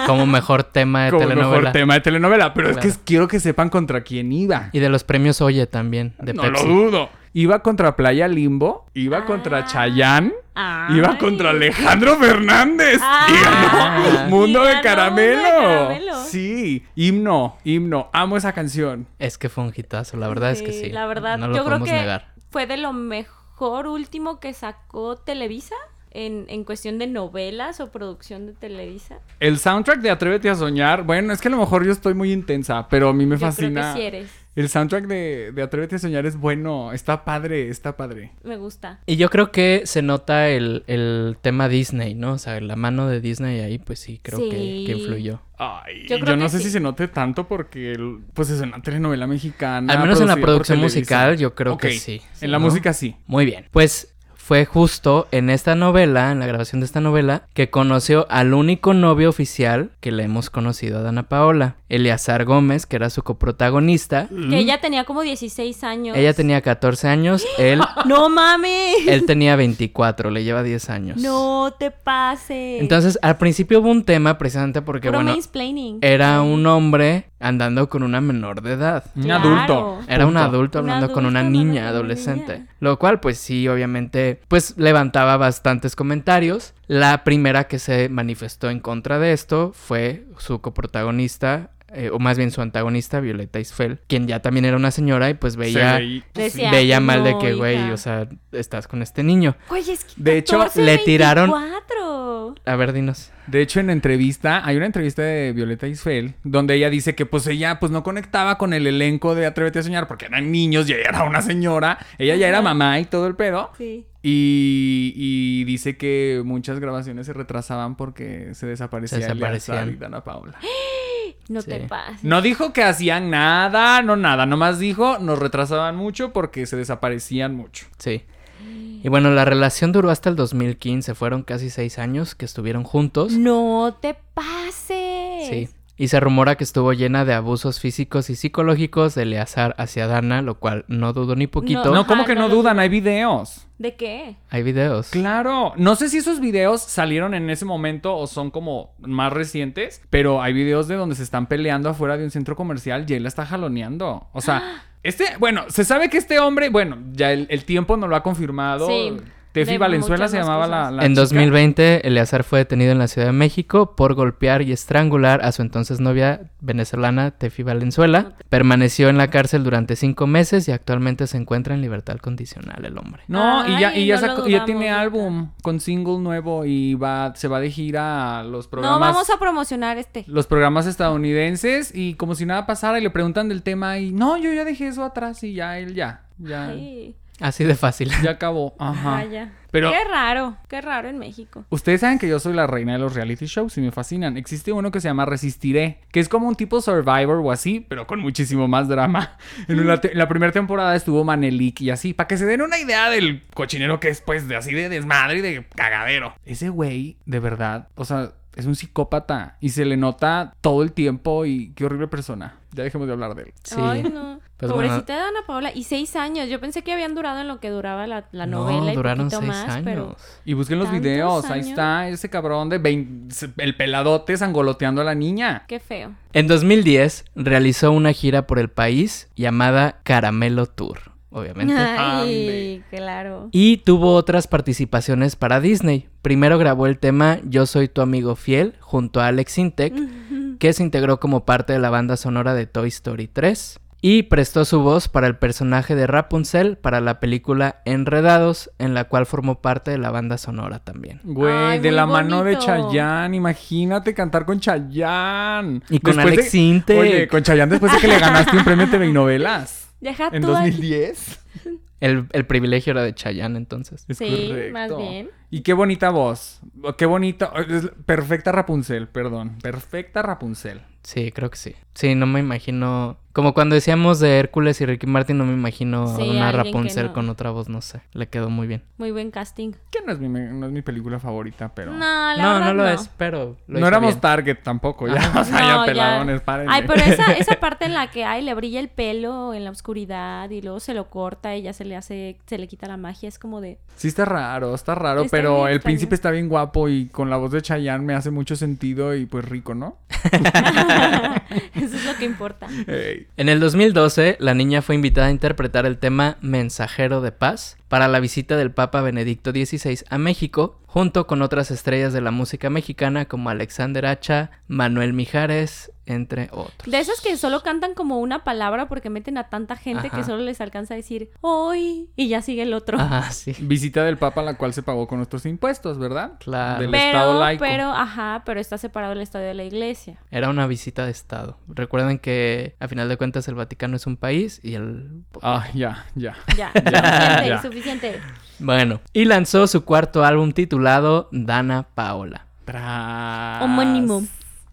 Como mejor tema de como telenovela. mejor tema de telenovela. Pero es que quiero que sepan contra quién iba. Y de los premios Oye también, de no Pepsi. lo dudo. Iba contra Playa Limbo, iba contra Ah. Chayanne, Ay. iba contra Alejandro Fernández. Ah. Y ganó Mundo Y de ganó Caramelo. Mundo de Caramelo. Sí, himno, himno. Amo esa canción. Es que fue un hitazo, la verdad es que sí. La verdad, no lo yo creo podemos que negar. fue de lo mejor último que sacó Televisa en, en cuestión de novelas o producción de Televisa. El soundtrack de Atrévete a soñar, bueno, es que a lo mejor yo estoy muy intensa, pero a mí me Yo creo fascina. que sí eres. El soundtrack de, de Atrévete a Soñar es bueno. Está padre, está padre. Me gusta. Y yo creo que se nota el, el tema Disney, ¿no? O sea, la mano de Disney ahí, pues sí, creo que, Sí. que influyó. Ay, Yo yo, no que sé sí. si se note tanto porque, el- pues es una telenovela mexicana. Al menos en la producción musical, yo creo que sí. En la ¿no? música sí. Muy bien. Pues fue justo en esta novela, en la grabación de esta novela, que conoció al único novio oficial que le hemos conocido a Dana Paola, Eleazar Gómez, que era su coprotagonista. Que ella tenía como 16 años. Ella tenía 14 años, él, ¡No mames! él tenía 24, le lleva 10 años. No te pases. Entonces, al principio hubo un tema precisamente porque, Puro bueno, era un hombre andando con una menor de edad. Un Claro. adulto. Era un adulto Un hablando con una niña una adolescente. niña. Lo cual, pues sí, obviamente, pues levantaba bastantes comentarios. La primera que se manifestó en contra de esto fue su coprotagonista, eh, o más bien su antagonista, Violeta Isfel, quien ya también era una señora y pues veía, veí- Decía, veía mal de "No, que, güey, hija". o sea, estás con este niño. Güey, es que De hecho, 14, le tiraron- 24. A ver, dinos. De hecho, en entrevista, hay una entrevista de Violeta Isfel, donde ella dice que pues ella pues no conectaba con el elenco de Atrévete a Soñar porque eran niños y ella era una señora. Ella ya era mamá y todo el pedo. Sí. Y, y dice que muchas grabaciones se retrasaban porque se desaparecía Se desaparecían. Y Dana Paula. No Sí. te pases. No dijo que hacían nada, no nada, nomás dijo nos retrasaban mucho porque se desaparecían mucho. Sí. Y bueno, la relación duró hasta el 2015, fueron casi seis años que estuvieron juntos. No te pases. Sí. Y se rumora que estuvo llena de abusos físicos y psicológicos de Eleazar hacia Dana, lo cual no dudo ni poquito. No, Ajá, como que no dudan, hay videos. ¿De qué? Hay videos. Claro, no sé si esos videos salieron en ese momento o son como más recientes, pero hay videos de donde se están peleando afuera de un centro comercial y él la está jaloneando. O sea, este, bueno, se sabe que este hombre, bueno, ya el, el tiempo no lo ha confirmado. Sí, Tefi de Valenzuela se llamaba la, la en chica. 2020, Eleazar fue detenido en la Ciudad de México por golpear y estrangular a su entonces novia venezolana, Tefi Valenzuela. Permaneció en la cárcel durante cinco meses y actualmente se encuentra en libertad condicional el hombre. No, y ya, y ya, no lo sacó- ya tiene álbum con single nuevo y va, se va de gira a los No, programas. vamos a promocionar este. Los programas estadounidenses y como si nada pasara y le preguntan del tema y no, yo ya dejé eso atrás y ya él ya, ya, Ay, Así de fácil. ya acabó. Ajá. vaya. Pero Qué raro, qué raro en México. ustedes saben que yo soy la reina de los reality shows y me fascinan. Existe uno que se llama Resistiré, que es como un tipo Survivor o así, pero con muchísimo más drama. En, una te- en la primera temporada estuvo Manelik y así, para que se den una idea del cochinero que es, pues, de así de desmadre y de cagadero. Ese güey, de verdad, o sea, es un psicópata y se le nota todo el tiempo y qué horrible persona. Ya dejemos de hablar de él. Sí. Ay, no. Pues Pobrecita de Ana Paola. Y seis años. Yo pensé que habían durado en lo que duraba la, la no, novela y duraron poquito seis más, años. pero... Y busquen los ¿Tantos videos, ahí está ese cabrón de 20 el peladote sangoloteando a la niña. Qué feo. En 2010 realizó una gira por el país llamada Caramelo Tour, obviamente. Ay, claro. Y tuvo otras participaciones para Disney. Primero grabó el tema Yo soy tu amigo fiel junto a Alex Intec, que se integró como parte de la banda sonora de Toy Story 3. Y prestó su voz para el personaje de Rapunzel para la película Enredados, en la cual formó parte de la banda sonora también. Güey, Ay, de la mano de. Chayanne, imagínate cantar con Chayanne. Y con Después de- Alex Intec. Oye, con Chayanne después de que le ganaste un premio TV y novelas. Deja En tú aquí. 2010. El, el privilegio era de Chayanne entonces. Es Sí, correcto. más bien. Y qué bonita voz. Qué bonita. Perfecta Rapunzel, perdón. Perfecta Rapunzel. Sí, creo que sí. Sí, no me imagino. Como cuando decíamos de Hércules y Ricky Martin, no me imagino Sí, a una Rapunzel no. con otra voz, no sé. Le quedó muy bien. Muy buen casting. Que no es mi, no es mi película favorita, pero. No, la no, verdad no lo es, pero. lo No éramos bien. Target tampoco, ya. Ajá. O sea, No, ya peladones, párenle. Ay, pero esa, esa parte en la que ay, le brilla el pelo en la oscuridad y luego se lo corta y ya se le hace, se le quita la magia, es como de. Sí está raro, está raro, Está pero el extraño. príncipe está bien guapo y con la voz de Chayanne me hace mucho sentido y pues rico, ¿no? Eso es lo que importa. En el 2012, la niña fue invitada a interpretar el tema Mensajero de Paz para la visita del Papa Benedicto XVI a México junto con otras estrellas de la música mexicana como Alexander Hacha, Manuel Mijares, entre otros. De esos que solo cantan como una palabra porque meten a tanta gente que Ajá. solo les alcanza a decir hoy y ya sigue el otro. Ah, sí. Visita del Papa, la cual se pagó con nuestros impuestos, ¿verdad? Claro. Del Estado Pero, laico. pero, ajá, pero está separado el estadio de la iglesia. Era una visita de Estado. Recuerden que a final de cuentas el Vaticano es un país y el... Ah, ya, ya. Ya, suficiente, ya. suficiente. Bueno, y lanzó su cuarto álbum titulado Dana Paola. Tras... Homónimo.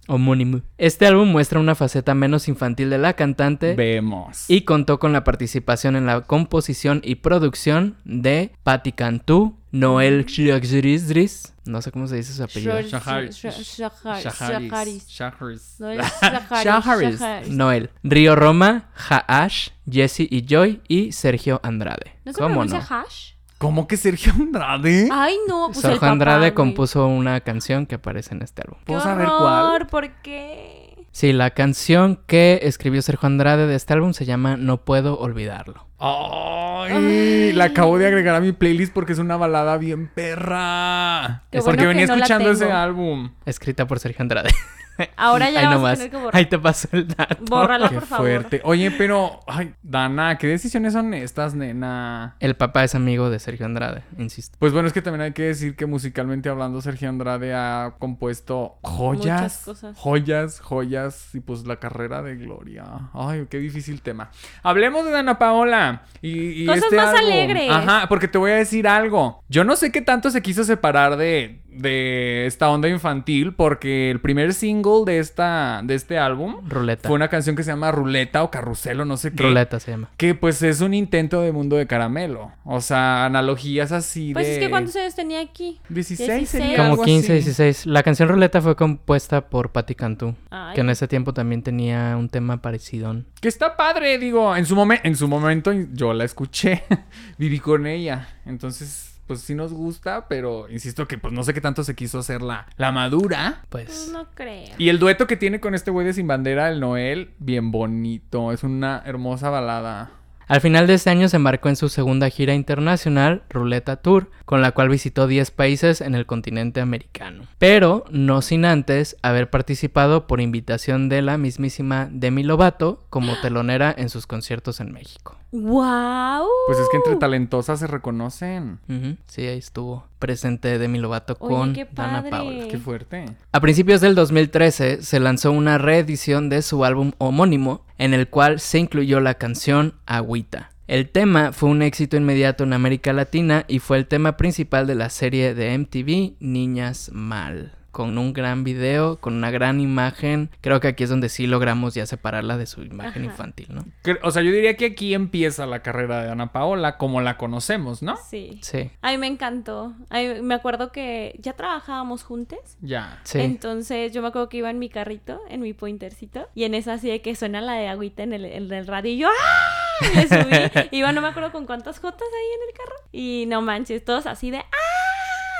Homónimo. Este álbum muestra una faceta menos infantil de la cantante Vemos. y contó con la participación en la composición y producción de Patti Cantú, Noel Xriaxrizdris, no sé cómo se dice su apellido. Shaharis. Shaharis. Shaharis. Shaharis. Shaharis, Shaharis. Shaharis. Noel, Río Roma, Haash, Jesse y Joy y Sergio Andrade. ¿No se ¿Cómo no? hash? ¿Cómo que Sergio Andrade? Ay, no, pues el Sergio papá, Andrade güey. compuso una canción que aparece en este álbum. ¡Qué ¿Puedo saber cuál? ¿Por qué? Sí, la canción que escribió Sergio Andrade de este álbum se llama No puedo olvidarlo. Ay, la acabo de agregar a mi playlist porque es una balada bien perra. Qué porque bueno venía que no la escuchando ese álbum. Escrita por Sergio Andrade. Ahora ya Ahí vas nomás. a tener que borrar. Ahí te paso el dato. Bórrala, Qué por favor. fuerte. Oye, pero, ay, Dana, ¿qué decisiones son estas, nena? El papá es amigo de Sergio Andrade, insisto. Pues bueno, es que también hay que decir que musicalmente hablando, Sergio Andrade ha compuesto joyas, Muchas cosas. joyas, joyas y pues la carrera de Gloria. Ay, qué difícil tema. Hablemos de Dana Paola y, y Cosas este más álbum. alegres. Ajá, porque te voy a decir algo. Yo no sé qué tanto se quiso separar de, de esta onda infantil porque el primer single de esta de este álbum Ruleta. fue una canción que se llama Ruleta o Carrusel o no sé qué. Ruleta se llama. Que pues es un intento de mundo de caramelo. O sea, analogías así Pues de. es que ¿cuántos años tenía aquí? 16 16. sería Como algo 15, así. 16. La canción Ruleta fue compuesta por Patti Cantú, Ay. que en ese tiempo también tenía un tema parecido. Que está padre, digo. En su, momen- en su momento yo la escuché. Viví con ella. Entonces, pues sí nos gusta, pero insisto que pues no sé qué tanto se quiso hacer la, la madura. Pues No creo. Y el dueto que tiene con este güey de Sin Bandera, el Noel, bien bonito. Es una hermosa balada. Al final de este año se embarcó en su segunda gira internacional, Ruleta Tour, con la cual visitó 10 países en el continente americano. Pero no sin antes haber participado por invitación de la mismísima Demi Lovato como telonera en sus conciertos en México. ¡Wow! Pues es que entre talentosas se reconocen. Sí, ahí estuvo presente Demi Lovato Oye, con qué Dana. Paola. Qué fuerte. A principios del 2013 se lanzó una reedición de su álbum homónimo, en el cual se incluyó la canción Agüita. El tema fue un éxito inmediato en América Latina y fue el tema principal de la serie de MTV Niñas Mal. Con un gran video, con una gran imagen. Creo que aquí es donde sí logramos ya separarla de su imagen Ajá. infantil, ¿no? Que- O sea, yo diría que aquí empieza la carrera de Ana Paola como la conocemos, ¿no? Sí. Sí, A mí me encantó. Ay, me acuerdo que ya trabajábamos juntos. Ya. sí. Entonces yo me acuerdo que iba en mi carrito, en mi pointercito, y en esa así de que suena la de agüita en el, en el radio y yo ¡ah! Le subí. iba no me acuerdo con cuántas jotas ahí en el carro. Y no manches, todos así de ¡ah!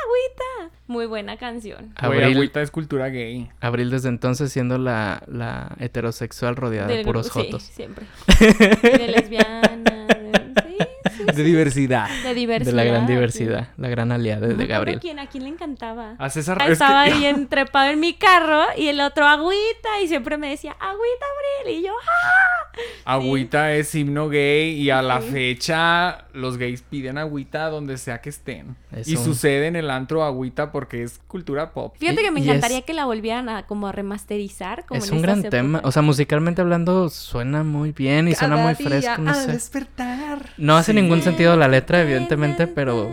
Agüita. Muy buena canción. Abril, agüita es cultura gay. Abril desde entonces siendo la, la heterosexual rodeada de Del puros grupo- jotos. Sí, siempre. De lesbiana. De, sí, sí, De diversidad. de diversidad. De la gran sí. diversidad, la gran aliada de, Gabriel. quién- a quién le encantaba. A César Ah, es que- Estaba ahí entrepado en mi carro y el otro agüita y siempre me decía agüita Abril y yo ¡ah! Agüita es himno gay y a la Sí. fecha los gays piden agüita donde sea que estén. Es y un- sucede en el antro agüita porque es cultura pop. Fíjate Y- que me encantaría es- que la volvieran a como a remasterizar. Como Es en un gran tema. O sea, musicalmente hablando, suena muy bien y suena muy fresco. No sé. despertar. No hace Sí. Ningún sentido la letra, evidentemente, pero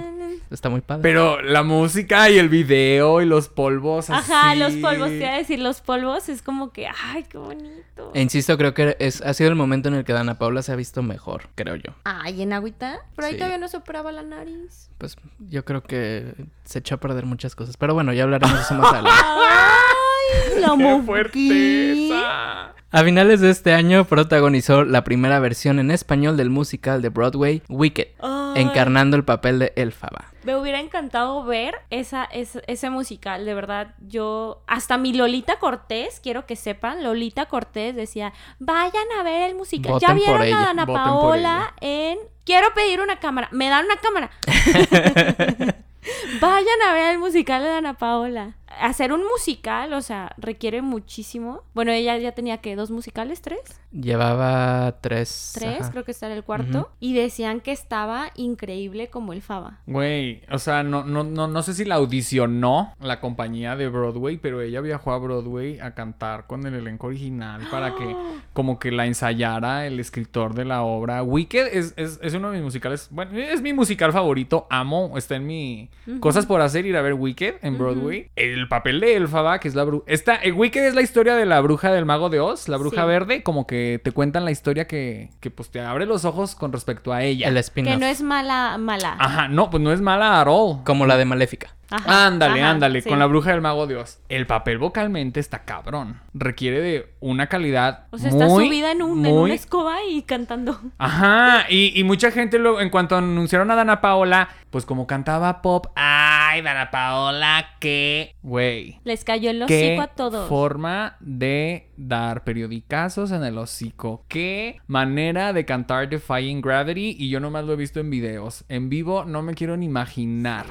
está muy padre. Pero la música y el video y los polvos Ajá, así. los polvos, te iba a decir, los polvos es como que, ay, qué bonito. E insisto, creo que es, ha sido el momento en el que Dana Paula se ha visto mejor, creo yo. Ay, en agüita, pero ahí Sí. todavía no se operaba la nariz. Pues yo creo que se echó a perder muchas cosas. Pero bueno, ya hablaremos de eso más adelante. Ay, la ¡Qué moví. fuerteza! A finales de este año protagonizó la primera versión en español del musical de Broadway, Wicked, Ay. encarnando el papel de Elfaba. Me hubiera encantado ver esa, esa- ese musical, de verdad. Yo, hasta mi Lolita Cortés, quiero que sepan, Lolita Cortés decía, vayan a ver el musical. Voten ya vieron ella, a Dana Paola en... Quiero pedir una cámara. ¿Me dan una cámara? Vayan a ver el musical de Dana Paola. Hacer un musical, o sea, requiere muchísimo. Bueno, ella ya tenía que dos musicales, tres. Llevaba tres. Tres, ajá. creo que está en el cuarto. Y decían que estaba increíble como el Faba. Güey, o sea, no, no, no, no sé si la audicionó la compañía de Broadway, pero ella viajó a Broadway a cantar con el elenco original para que como que la ensayara el escritor de la obra. Wicked es, es, es uno de mis musicales, bueno, es mi musical favorito, amo, está en mi cosas por hacer ir a ver Wicked en Broadway. El papel de Elfaba, que es la bruja... Esta, eh, Wicked es la historia de la bruja del mago de Oz, la bruja Sí. verde, como que te cuentan la historia que, que pues te abre los ojos con respecto a ella. El Que no es mala, mala. Ajá, no, pues no es mala at all. Como la de Maléfica. Ajá, Ándale, ajá, ándale, sí. con la bruja del mago Dios. El papel vocalmente está cabrón. Requiere de una calidad O sea, está subida en, un, en una escoba y cantando. Ajá, y, y mucha gente luego, en cuanto anunciaron a Dana Paola, pues como cantaba pop, ay, Dana Paola, qué, güey. Les cayó el hocico a todos. forma de dar periodicazos en el hocico. Qué manera de cantar Defying Gravity. Y yo nomás lo he visto en videos. En vivo no me quiero ni imaginar.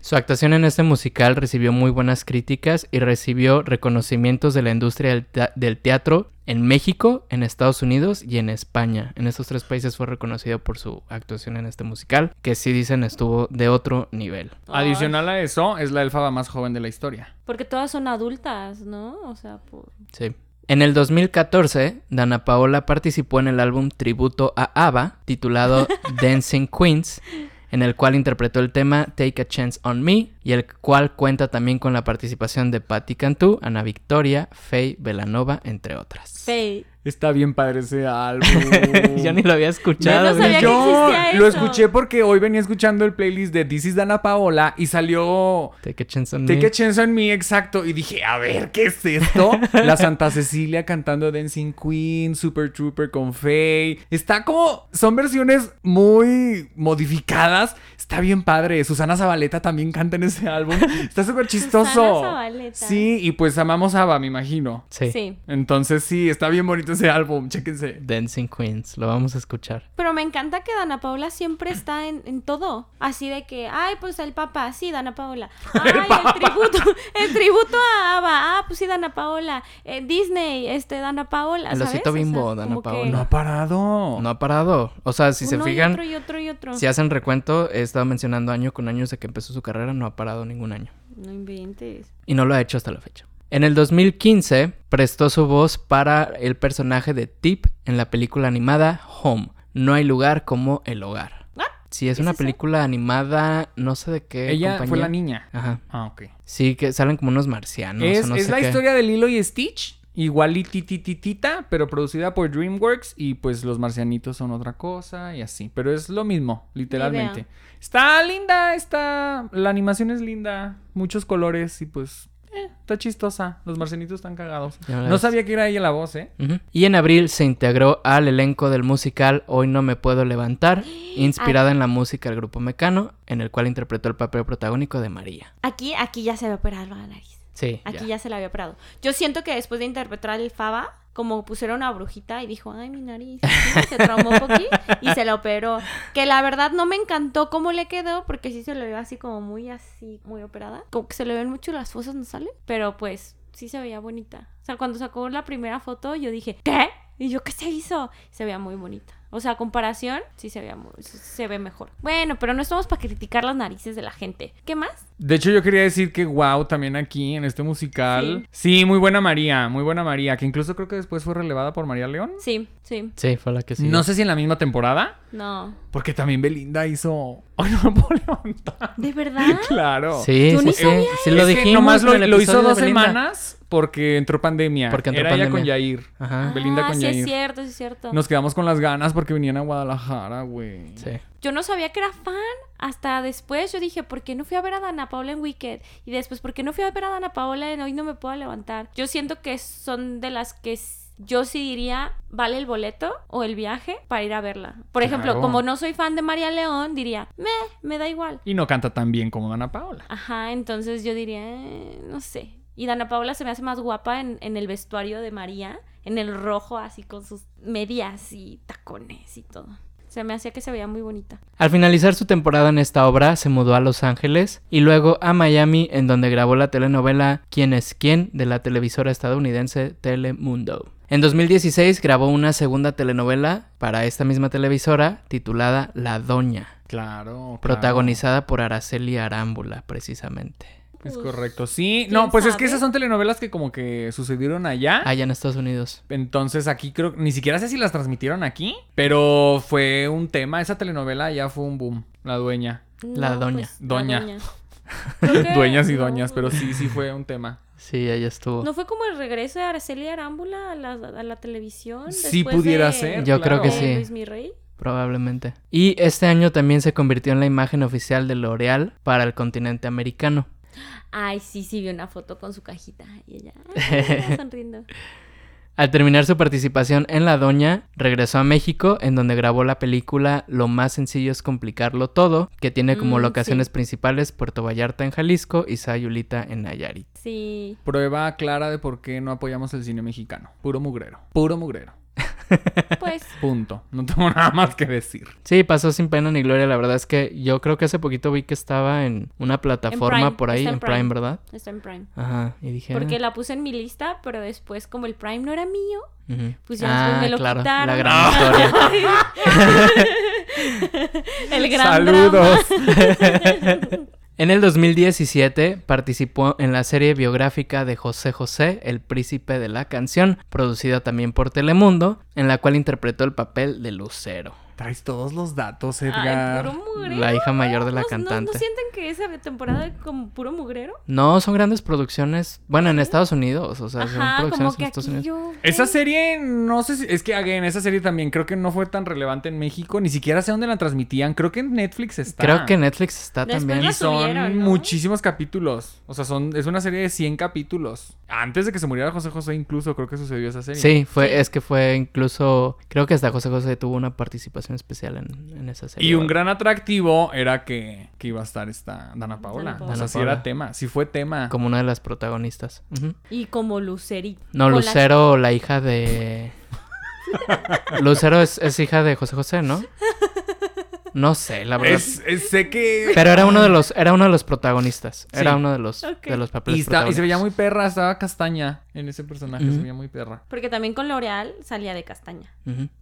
Su actuación en este musical recibió muy buenas críticas y recibió reconocimientos de la industria del, tea- del teatro en México, en Estados Unidos y en España. En estos tres países fue reconocido por su actuación en este musical, que sí dicen estuvo de otro nivel. Adicional a eso, es la elfaba más joven de la historia. Porque todas son adultas, ¿no? O sea, por... Sí. En el 2014, Dana Paola participó en el álbum tributo a ABBA, titulado Dancing Queens, en el cual interpretó el tema Take a Chance on Me, y el cual cuenta también con la participación de Patti Cantú, Ana Victoria, Faye Belanova, entre otras. Faye. Está bien padre ese álbum. Yo ni lo había escuchado. Yo no sabía güey. que Yo existía lo eso. escuché porque hoy venía escuchando el playlist de This is Dana Paola y salió Take a Chance on Take Me. a Chance on Me, exacto. Y dije, a ver, ¿qué es esto? La Santa Cecilia cantando Dancing Queen, Super Trooper con Faye. Está como. Son versiones muy modificadas. Está bien padre. Susana Zabaleta también canta en ese álbum. Está súper chistoso. Susana Zabaleta. Sí, y pues amamos a Ava, me imagino. Sí. Sí. Entonces sí, está bien bonito ese álbum. Chéquense. Dancing Queens, lo vamos a escuchar. Pero me encanta que Dana Paola siempre está en, en todo. Así de que, ay, pues el papá, sí, Dana Paola. Ay, el, tributo, el tributo a Ava, ah, pues sí, Dana Paola. Eh, Disney, este, Dana Paola. El ¿sabes? osito O sea, bimbo, Dana que Paola. No ha parado. No ha parado. O sea, si se uno y fijan, otro y otro y otro. si hacen recuento, he estado mencionando año con año desde que empezó su carrera, no ha parado ningún año. No inventes. y no lo ha hecho hasta la fecha. En el 2015 prestó su voz para el personaje de Tip en la película animada Home. No hay lugar como el hogar. ¿What? Sí, es ¿Qué una película animada, no sé de qué. Ella fue la niña. Ajá. Ah, ok. Sí, que salen como unos marcianos. es o no es sé la qué. historia de Lilo y Stitch. Igualitititita, pero producida por DreamWorks. Y pues los marcianitos son otra cosa y así. Pero es lo mismo, literalmente. Está linda, está. La animación es linda. Muchos colores y pues. Eh, está chistosa. Los marcianitos están cagados. No ves. sabía que era ella la voz, ¿eh? Y en abril se integró al elenco del musical Hoy no me puedo levantar, inspirada en la música del grupo Mecano, en el cual interpretó el papel protagónico de María. Aquí, aquí ya se había operado la nariz. Sí. Aquí ya. ya. se la había operado. Yo siento que después de interpretar el Faba, como pusieron a brujita y dijo, ay, mi nariz. Se traumó un poquito y se la operó. Que la verdad no me encantó cómo le quedó, porque sí se le ve así como muy así, muy operada. Como que se le ven mucho las fosas, no sale. Pero pues sí se veía bonita. O sea, cuando sacó la primera foto, yo dije, ¿qué? Y yo, ¿qué se hizo? Se veía muy bonita. O sea, a comparación, sí se, veía muy- se ve mejor. Bueno, pero no estamos para criticar las narices de la gente. ¿Qué más? De hecho, yo quería decir que wow, también aquí en este musical. Sí. muy buena María, muy buena María. Que incluso creo que después fue relevada por María León. Sí, sí. Sí, fue la que sí. No sé si en la misma temporada. No. Porque también Belinda hizo. Ay, no me puedo levantar. ¿De verdad? Claro. Sí, Yo sí, ni sí. sabía Sí lo Es que nomás lo, hizo dos Belinda. semanas porque entró pandemia. Porque entró Era ella pandemia. con Yair. Ajá. Belinda ah, con sí Yair. es cierto, sí es cierto. Nos quedamos con las ganas porque venían a Guadalajara, güey. Sí. Yo no sabía que era fan. Hasta después yo dije, ¿por qué no fui a ver a Dana Paola en Wicked? Y después, ¿por qué no fui a ver a Dana Paola en Hoy no me puedo levantar? Yo siento que son de las que yo sí diría, ¿vale el boleto o el viaje para ir a verla? Por ejemplo, Claro. como no soy fan de María León, diría, me, me da igual. Y no canta tan bien como Dana Paola. Ajá, entonces yo diría, eh, no sé. Y Dana Paola se me hace más guapa en, en el vestuario de María, en el rojo, así con sus medias y tacones y todo. Se me hacía que se veía muy bonita. Al finalizar su temporada en esta obra, se mudó a Los Ángeles y luego a Miami, en donde grabó la telenovela ¿Quién es quién? de la televisora estadounidense Telemundo. En 2016 grabó una segunda telenovela para esta misma televisora titulada La Doña, Claro. claro. protagonizada por Araceli Arámbula, precisamente. Es Pues, correcto. Sí, ¿quién no, pues es que esas son telenovelas que como que sucedieron allá. Allá en Estados Unidos. Entonces aquí creo, ni siquiera sé si las transmitieron aquí, pero fue un tema, esa telenovela ya fue un boom, la dueña. La doña. la Doña. Creo que- Dueñas y doñas, pero pues, sí, sí fue un tema. Sí, ella estuvo. ¿No fue como el regreso de Araceli Arámbula a la, a la televisión? Sí pudiera de- ser. Yo creo que sí. Luis Mi Rey? Probablemente. Y este año también se convirtió en la imagen oficial de L'Oreal para el continente americano. Ay, sí, sí, vi una foto con su cajita. Y ella, ay, sonriendo. Al terminar su participación en La Doña, regresó a México, en donde grabó la película Lo más sencillo es complicarlo todo, que tiene como Mm, locaciones sí. principales Puerto Vallarta en Jalisco y Sayulita en Nayarit. Sí. Prueba clara de por qué no apoyamos el cine mexicano. Puro mugrero. Puro mugrero. Pues, Punto. No tengo nada más que decir. Sí, pasó sin pena ni gloria. La verdad es que yo creo que hace poquito vi que estaba en una plataforma Prime, por ahí, está en en Prime, Prime. ¿verdad? está en Prime. Ajá, y dije... Porque ah, la puse en mi lista, pero después, como el Prime no era mío, ujú. pues ya Ah, me lo claro, quitaron. La gran historia. el gran Saludos. En el 2017 participó en la serie biográfica de José José, El Príncipe de la Canción, producida también por Telemundo, en la cual interpretó el papel de Lucero, Traes todos los datos, Ay, Edgar. puro mugrero. la hija mayor de la ¿No- no- cantante. ¿No, sienten que esa temporada es como puro mugrero? No, son grandes producciones, bueno, en Estados Unidos, o sea, son producciones como en que Estados Unidos. yo... Esa serie, no sé si. Es que, again, esa serie también creo que no fue tan relevante en México. Ni siquiera sé dónde la transmitían. Creo que en Netflix está. Creo que Netflix está Después también. Y la son muchísimos capítulos. O sea, son, es una serie de 100 capítulos. Antes de que se muriera José José, incluso creo que sucedió esa serie. Sí, fue, Sí. es que fue incluso, creo que hasta José José tuvo una participación especial en, en esa serie. Y un gran atractivo era que, que iba a estar esta Dana Paola. Dana O sea, Paola. sí era tema. Sí fue tema. Como una de las protagonistas. Y como Lucerito. No, Con la- Lucero, la hija de. Lucero es, es hija de José José, ¿no? No sé, la verdad. Es, es- sé que... Pero era uno de los, era uno de los protagonistas. Era uno de los, de los papeles Y, está- y se veía muy perra, estaba castaña en ese personaje, se veía muy perra. Porque también con L'Oreal salía de castaña.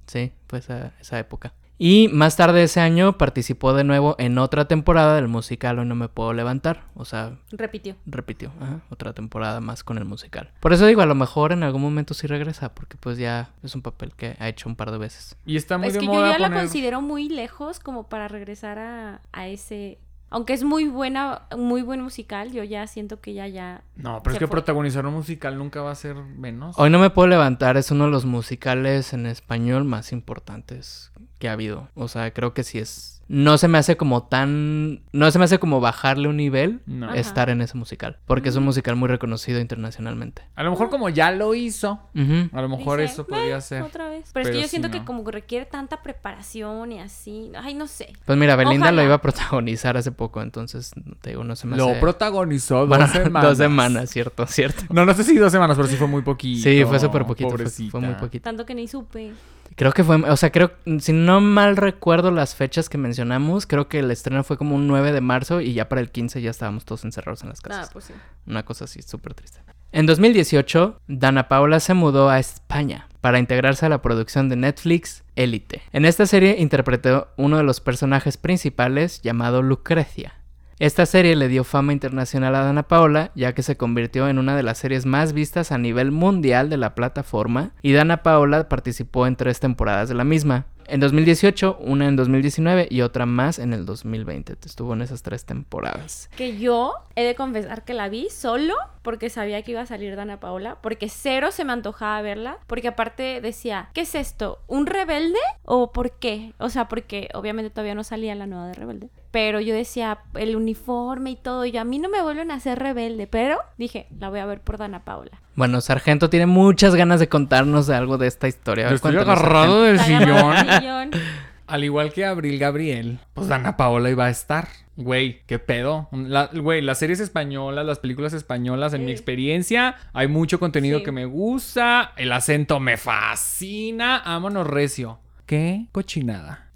Sí, fue esa, esa época. Y más tarde ese año participó de nuevo en otra temporada del musical Hoy no me puedo levantar. O sea, Repitió. repitió ajá, otra temporada más con el musical. Por eso digo, a lo mejor en algún momento sí regresa, porque pues ya es un papel que ha hecho un par de veces. Y está muy Es de que yo ya la considero muy lejos como para regresar a, a ese... Aunque es muy buena, muy buen musical, yo ya siento que ya, ya... No, pero es que fue. protagonizar un musical nunca va a ser menos. Hoy no me puedo levantar es uno de los musicales en español más importantes que ha habido. O sea, creo que sí es... No se me hace como tan... No se me hace como bajarle un nivel No. Estar en ese musical. Porque es un musical muy reconocido internacionalmente. A lo mejor como ya lo hizo, a lo mejor Dice, eso podría "Eh, ser. Otra vez. Pero, es que yo sí, siento que como que requiere tanta preparación y así. Ay, no sé. Pues mira, Belinda lo iba a protagonizar hace poco, entonces te digo, no se me Lo hace... protagonizó dos Bueno, semanas. dos semanas, cierto, cierto. No, no sé si dos semanas, pero sí fue muy poquito. Sí, fue súper poquito, fue, fue muy poquito. Tanto que ni supe. Creo que fue, o sea, creo, si no mal recuerdo las fechas que mencionamos, creo que el estreno fue como un 9 de marzo y ya para el 15 ya estábamos todos encerrados en las Ah, casas. pues sí. Una cosa así súper triste. En 2018, Dana Paola se mudó a España para integrarse a la producción de Netflix Elite. En esta serie interpretó uno de los personajes principales llamado Lucrecia. Esta serie le dio fama internacional a Dana Paola, ya que se convirtió en una de las series más vistas a nivel mundial de la plataforma, y Dana Paola participó en tres temporadas de la misma. En 2018, una en 2019 y otra más en el 2020. Estuvo en esas tres temporadas. Que yo he de confesar que la vi solo porque sabía que iba a salir Dana Paola, porque cero se me antojaba verla, porque aparte decía, ¿qué es esto? ¿Un rebelde? ¿O por qué? O sea, porque obviamente todavía no salía la nueva de rebelde. Pero yo decía, el uniforme y todo, y yo a mí no me vuelven a hacer rebelde, pero dije, la voy a ver por Dana Paola. Bueno, Sargento tiene muchas ganas de contarnos algo de esta historia. Ver, estoy agarrado del sillón. Al igual que Abril Gabriel, pues Dana Paola iba a estar. Güey, qué pedo. La- Güey, las series españolas, las películas españolas, en mi experiencia, hay mucho contenido Sí. que me gusta. El acento me fascina. Vámonos recio. Qué cochinada.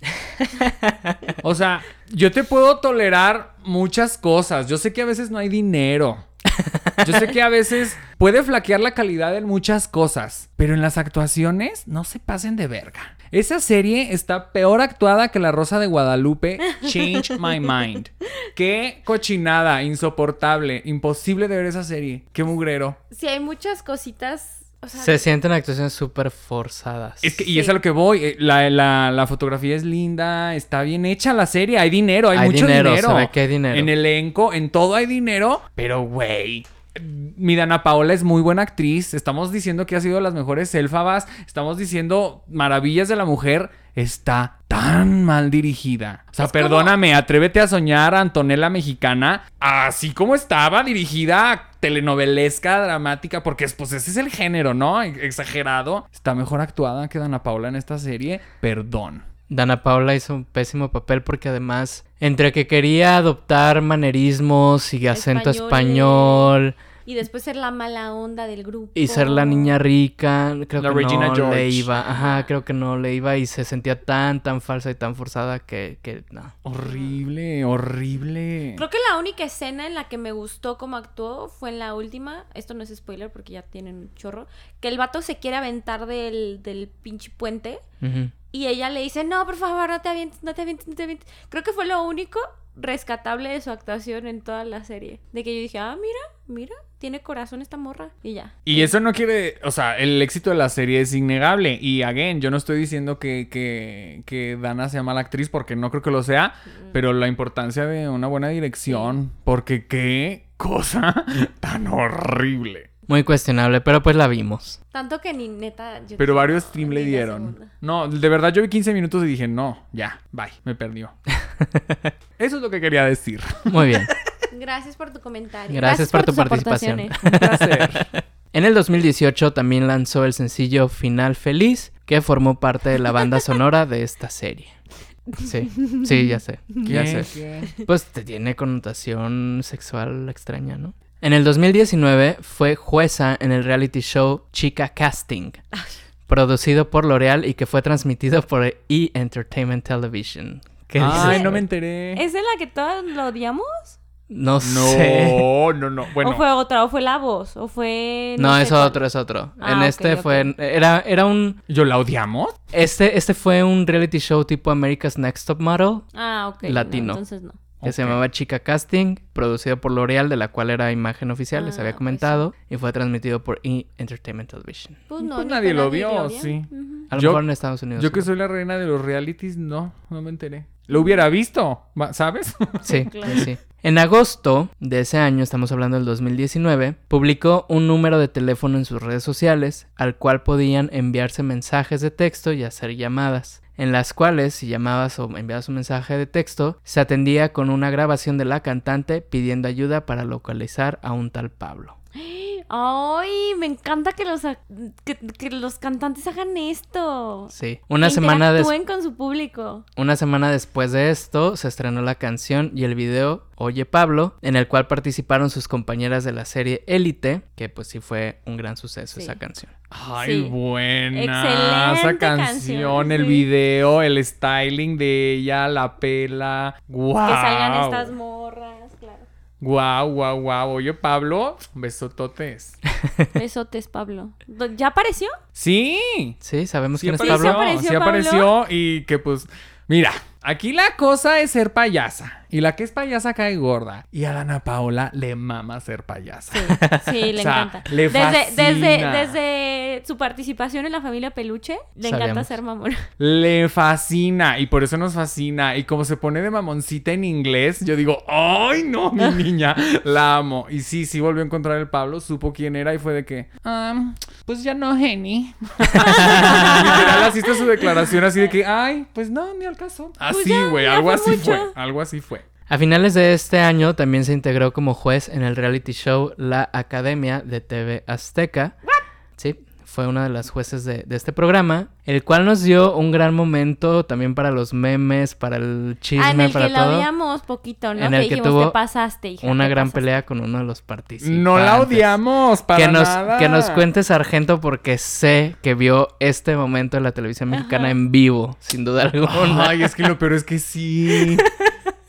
o sea, yo te puedo tolerar muchas cosas. Yo sé que a veces no hay dinero. Yo sé que a veces puede flaquear la calidad en muchas cosas, pero en las actuaciones no se pasen de verga. Esa serie está peor actuada que La Rosa de Guadalupe. Change my mind. Qué cochinada, insoportable, imposible de ver esa serie. Qué mugrero. Sí, hay muchas cositas. O sea, Se sienten actuaciones súper forzadas. Es que, y Sí. es a lo que voy. eh, La, la- la fotografía es linda, está bien hecha la serie, hay dinero, hay, Hay mucho dinero, dinero. se ve que hay dinero. En elenco, en todo hay dinero, pero güey. Mi Dana Paola es muy buena actriz. Estamos diciendo que ha sido de las mejores élfabas. Estamos diciendo maravillas de la mujer. Está tan mal dirigida. O sea, Es como- perdóname, atrévete a soñar a Antonella Mexicana. Así como estaba dirigida, telenovelesca, dramática, porque pues ese es el género, ¿no? Exagerado. Está mejor actuada que Dana Paola en esta serie. Perdón. Dana Paula hizo un pésimo papel porque además, entre que quería adoptar manerismos y acento Españoles. español Y después ser la mala onda del grupo. y ser la niña rica, creo La que Regina no George. le iba, ajá, creo que no le iba y se sentía tan, tan falsa y tan forzada que, que no. Horrible, horrible. Creo que la única escena en la que me gustó cómo actuó fue en la última. Esto no es spoiler porque ya tienen un chorro. Que el vato se quiere aventar del, del pinche puente. Y ella le dice, no, por favor, no te avientes, no te avientes, no te avientes. Creo que fue lo único rescatable de su actuación en toda la serie. De que yo dije, ah, mira, mira, tiene corazón esta morra. Y ya. Y eso no quiere, o sea, el éxito de la serie es innegable. Y again, yo no estoy diciendo que, que, que Dana sea mala actriz porque no creo que lo sea, pero la importancia de una buena dirección, porque qué cosa tan horrible. Muy cuestionable, pero pues la vimos. Tanto que ni neta... yo Pero varios "No, stream le dieron. segunda". No, de verdad yo vi 15 minutos y dije, no, ya, bye, me perdió. Eso es lo que quería decir. Muy bien. Gracias por tu comentario. Gracias por tu participación. Un placer. En el 2018 también lanzó el sencillo Final Feliz, que formó parte de la banda sonora de esta serie. Sí, sí, ya sé, ya sé. ¿Qué? Pues te tiene connotación sexual extraña, ¿no? En el 2019 fue jueza en el reality show Chica Casting, producido por L'Oreal y que fue transmitido por E! Entertainment Television. ¿Qué Ay, dices? no me enteré. ¿Es de la que todos lo odiamos? No sé. No, no, no. Bueno, ¿O fue otra? ¿O fue la voz? ¿O fue...? No, sé es cuál? otro, es otro. Ah, en este fue, era, era un, ¿yo la odiamos? este, este fue un reality show tipo America's Next Top Model, Ah, ok. no, Latino. entonces no. que se llamaba Chica Casting, producido por L'Oreal, de la cual era imagen oficial, les Ah, había pues comentado, y fue transmitido por E! Entertainment Television. Pues no, Pues nadie lo nadie vio, sí. A lo Yo- mejor en Estados Unidos. Yo que soy la reina de los realities, no, no me enteré. Lo hubiera visto, ¿sabes? Sí, Claro. sí, sí. En agosto de ese año, estamos hablando del 2019, publicó un número de teléfono en sus redes sociales al cual podían enviarse mensajes de texto y hacer llamadas, en las cuales si llamabas o enviabas un mensaje de texto, se atendía con una grabación de la cantante pidiendo ayuda para localizar a un tal Pablo. Ay, me encanta que los, que, que los cantantes hagan esto. Sí. Una Que semana, des- interactúen con su público. una semana después de esto, se estrenó la canción y el video Oye Pablo, en el cual participaron sus compañeras de la serie Élite, que pues sí fue un gran suceso Sí. esa canción. Ay, Sí. buena. Excelente Esa canción, canción, el sí. video, el styling de ella, la pela. Guau. Que salgan estas morras. Guau, guau, guau. Oye, Pablo, besototes. Besotes, Pablo. ¿Ya apareció? Sí. Sí, sabemos Sí quién es apareció, Pablo. apareció sí Pablo. apareció y que pues, mira, aquí la cosa es ser payasa. Y la que es payasa cae gorda. Y a Dana Paola le mama ser payasa. Sí, sí, le O sea, encanta. le desde, desde, fascina. desde su participación en la familia Peluche, le encanta ser mamón. Le fascina y por eso nos fascina. Y como se pone de mamoncita en inglés, yo digo, ¡ay no, mi niña! La amo. Y sí, sí volvió a encontrar el Pablo, supo quién era y fue de que, "Ah, pues ya no, Jenny. Literal, así está su declaración, así de que, ¡ay, pues no, ni al caso! Así, Pues ya, güey, algo fue así mucho. fue. Algo así fue. A finales de este año también se integró como juez en el reality show La Academia de TV Azteca. Sí, fue una de las jueces de, de este programa, el cual nos dio un gran momento también para los memes, para el chisme, Ah, en el para que la odiamos poquito, ¿no? En que el que dijimos, tuvo te pasaste, hija, Una te gran pasaste". pelea con uno de los participantes. No la odiamos, para que nos, nada. que nos cuente Sargento porque sé que vio este momento de la televisión mexicana Ajá. en vivo, sin duda alguna. Ay, es que lo peor es que sí.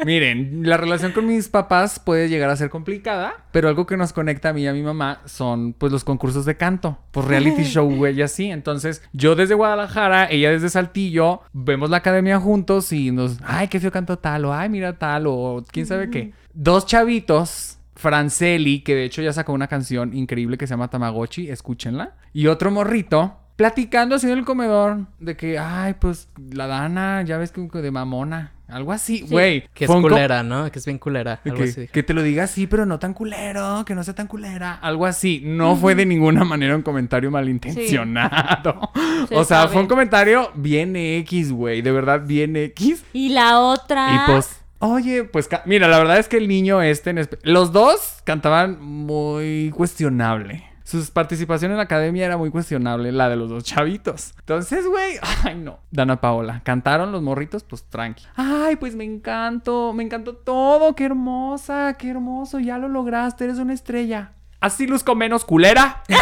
Miren, la relación con mis papás puede llegar a ser complicada, pero algo que nos conecta a mí y a mi mamá son pues los concursos de canto, pues reality show, güey, y así. Entonces, yo desde Guadalajara, ella desde Saltillo, vemos la academia juntos y nos, ay, qué feo canto tal, o ay, mira tal, o quién sabe qué. Dos chavitos Franceli, que de hecho ya sacó una canción increíble que se llama Tamagotchi, escúchenla. Y otro morrito, platicando así en el comedor, de que, ay, pues la Dana, ya ves que de mamona, algo así, güey. Que es culera, ¿no? Que es bien culera. algo Que, así. que te lo diga así, pero no tan culero, que no sea tan culera, algo así. No fue de ninguna manera un comentario malintencionado. O sea, sabe. fue un comentario bien X, güey, de verdad bien X. Y la otra. Y pues, oye, pues mira, la verdad es que el niño este, en los dos cantaban muy cuestionable. Sus participación en la academia era muy cuestionable, la de los dos chavitos. Entonces, güey, ay no. Dana Paola, cantaron los morritos, pues tranqui. Ay, pues me encantó, me encantó todo, qué hermosa, qué hermoso, ya lo lograste, eres una estrella. Así luzco menos culera.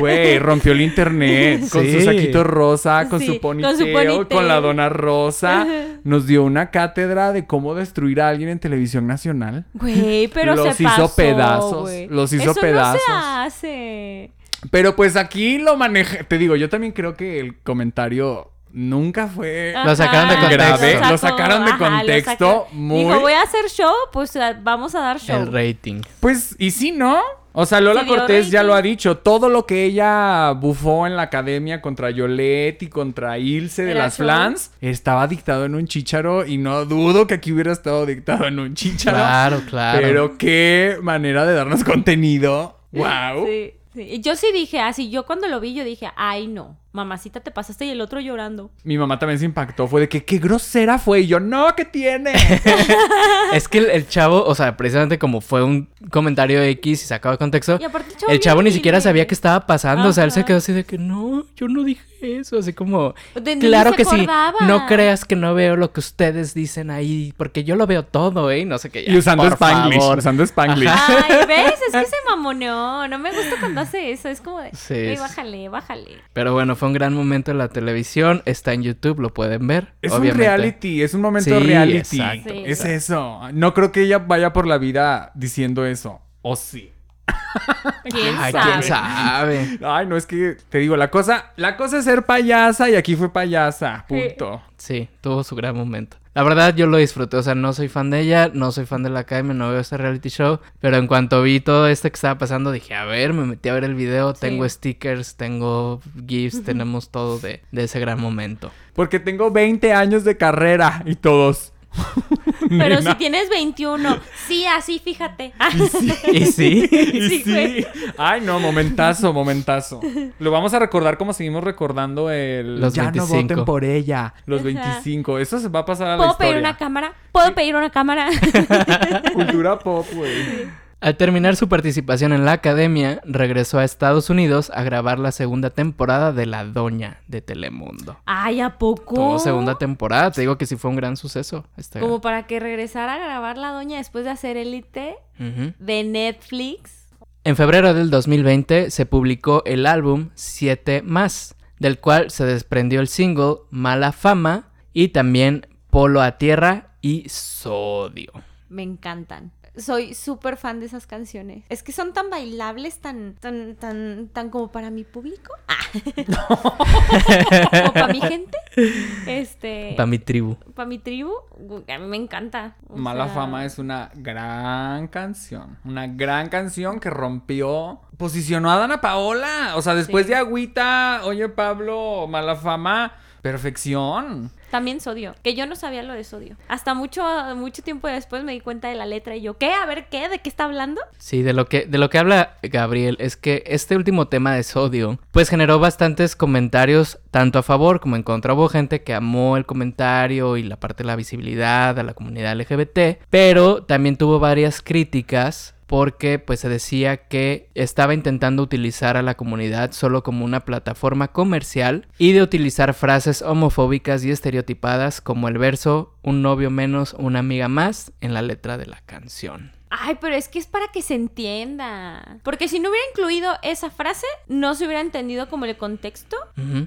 Güey, rompió el internet con su saquito rosa, con, Sí, su con su con, ponytail. la dona rosa. Ajá. Nos dio una cátedra de cómo destruir a alguien en televisión nacional. Güey, pero Los se hizo pasó, pedazos, los hizo Eso pedazos. no se hace. Pero pues aquí lo manejé. Te digo, yo también creo que el comentario nunca fue. Lo sacaron de Ajá, contexto. Grave, lo sacó, sacaron de ajá, contexto, sacó. muy- Dijo, voy a hacer show, pues vamos a dar show. El rating. Pues, y sí, ¿no? O sea, Lola Cortés ya lo ha dicho. Todo lo que ella bufó en la academia contra Yolette y contra Ilse de Era las show. Flans estaba dictado en un chícharo y no dudo que aquí hubiera estado dictado en un chícharo. Claro, claro. Pero qué manera de darnos contenido. ¡Wow! Sí, sí. Yo sí dije, así, yo cuando lo vi, yo dije, ay, no, mamacita, te pasaste y el otro llorando. Mi mamá también se impactó. Fue de que qué grosera fue. Y yo, no, ¿qué tiene? Es que el, el chavo, o sea, precisamente como fue un comentario X y sacado de contexto, Y aparte, el chavo el chavo bien ni siquiera sabía qué estaba pasando. O sea, él se quedó así de que no, yo no dije eso. Así como, De- claro que sí. No creas que no veo lo que ustedes dicen ahí, porque yo lo veo todo, ¿eh? No sé qué. ya, y usando por Spanglish. favor. Usando Spanglish. Ay, ¿ves? Es que se mamoneó. No me gusta cuando hace eso. Es como de, Sí, "Ey, sí. bájale, bájale. Pero bueno, fue un gran momento en la televisión. Está en YouTube, lo pueden ver. Es obviamente. un reality, es un momento Sí, reality. exacto, Sí. es eso. No creo que ella vaya por la vida diciendo eso. O sí. ¿Quién Ay, sabe? quién sabe. Ay, no es que te digo, la cosa, la cosa es ser payasa y aquí fue payasa. Punto. Sí, tuvo su gran momento. La verdad, yo lo disfruté. O sea, no soy fan de ella, no soy fan de la academia, no veo ese reality show. Pero en cuanto vi todo esto que estaba pasando, dije, a ver, me metí a ver el video. Sí. Tengo stickers, tengo GIFs, tenemos todo de, de ese gran momento. Porque tengo 20 años de carrera y todos. Pero si tienes 21, sí, así, fíjate. Y sí. Y Sí, sí. güey. Ay, no, momentazo, momentazo. Lo vamos a recordar como seguimos recordando el. Los ya 25. no voten por ella. Los Ajá. 25. Eso se va a pasar a la ¿Puedo historia. pedir una cámara? ¿Puedo pedir una cámara? Cultura pop, güey. Al terminar su participación en la academia, regresó a Estados Unidos a grabar la segunda temporada de La Doña de Telemundo. Ay, ¿a poco? Tuvo segunda temporada, te digo que sí fue un gran suceso. Este... Como para que regresara a grabar la doña después de hacer Elite de Netflix. En febrero del 2020 se publicó el álbum 7 más, del cual se desprendió el single Mala Fama y también Polo a Tierra y Sodio. Me encantan. Soy súper fan de esas canciones. Es que son tan bailables, tan, tan, tan, tan como para mi público. Ah. como para mi gente. Este. Para mi tribu. Para mi tribu. A mí me encanta. O Mala sea, Fama es una gran canción. Una gran canción que rompió. Posicionó a Dana Paola. O sea, después Sí. de Agüita, oye Pablo, Mala Fama. Perfección. También sodio. Que yo no sabía lo de sodio. Hasta mucho, mucho tiempo después me di cuenta de la letra y yo, ¿qué? A ver, ¿qué? ¿De qué está hablando? Sí, de lo que de lo que habla Gabriel es que este último tema de Sodio pues generó bastantes comentarios tanto a favor como en contra. Hubo gente que amó el comentario y la parte de la visibilidad a la comunidad LGBT, pero también tuvo varias críticas porque pues se decía que estaba intentando utilizar a la comunidad solo como una plataforma comercial y de utilizar frases homofóbicas y estereotipadas como el verso un novio menos, una amiga más en la letra de la canción. Ay, pero es que es para que se entienda. Porque si no hubiera incluido esa frase, no se hubiera entendido como el contexto.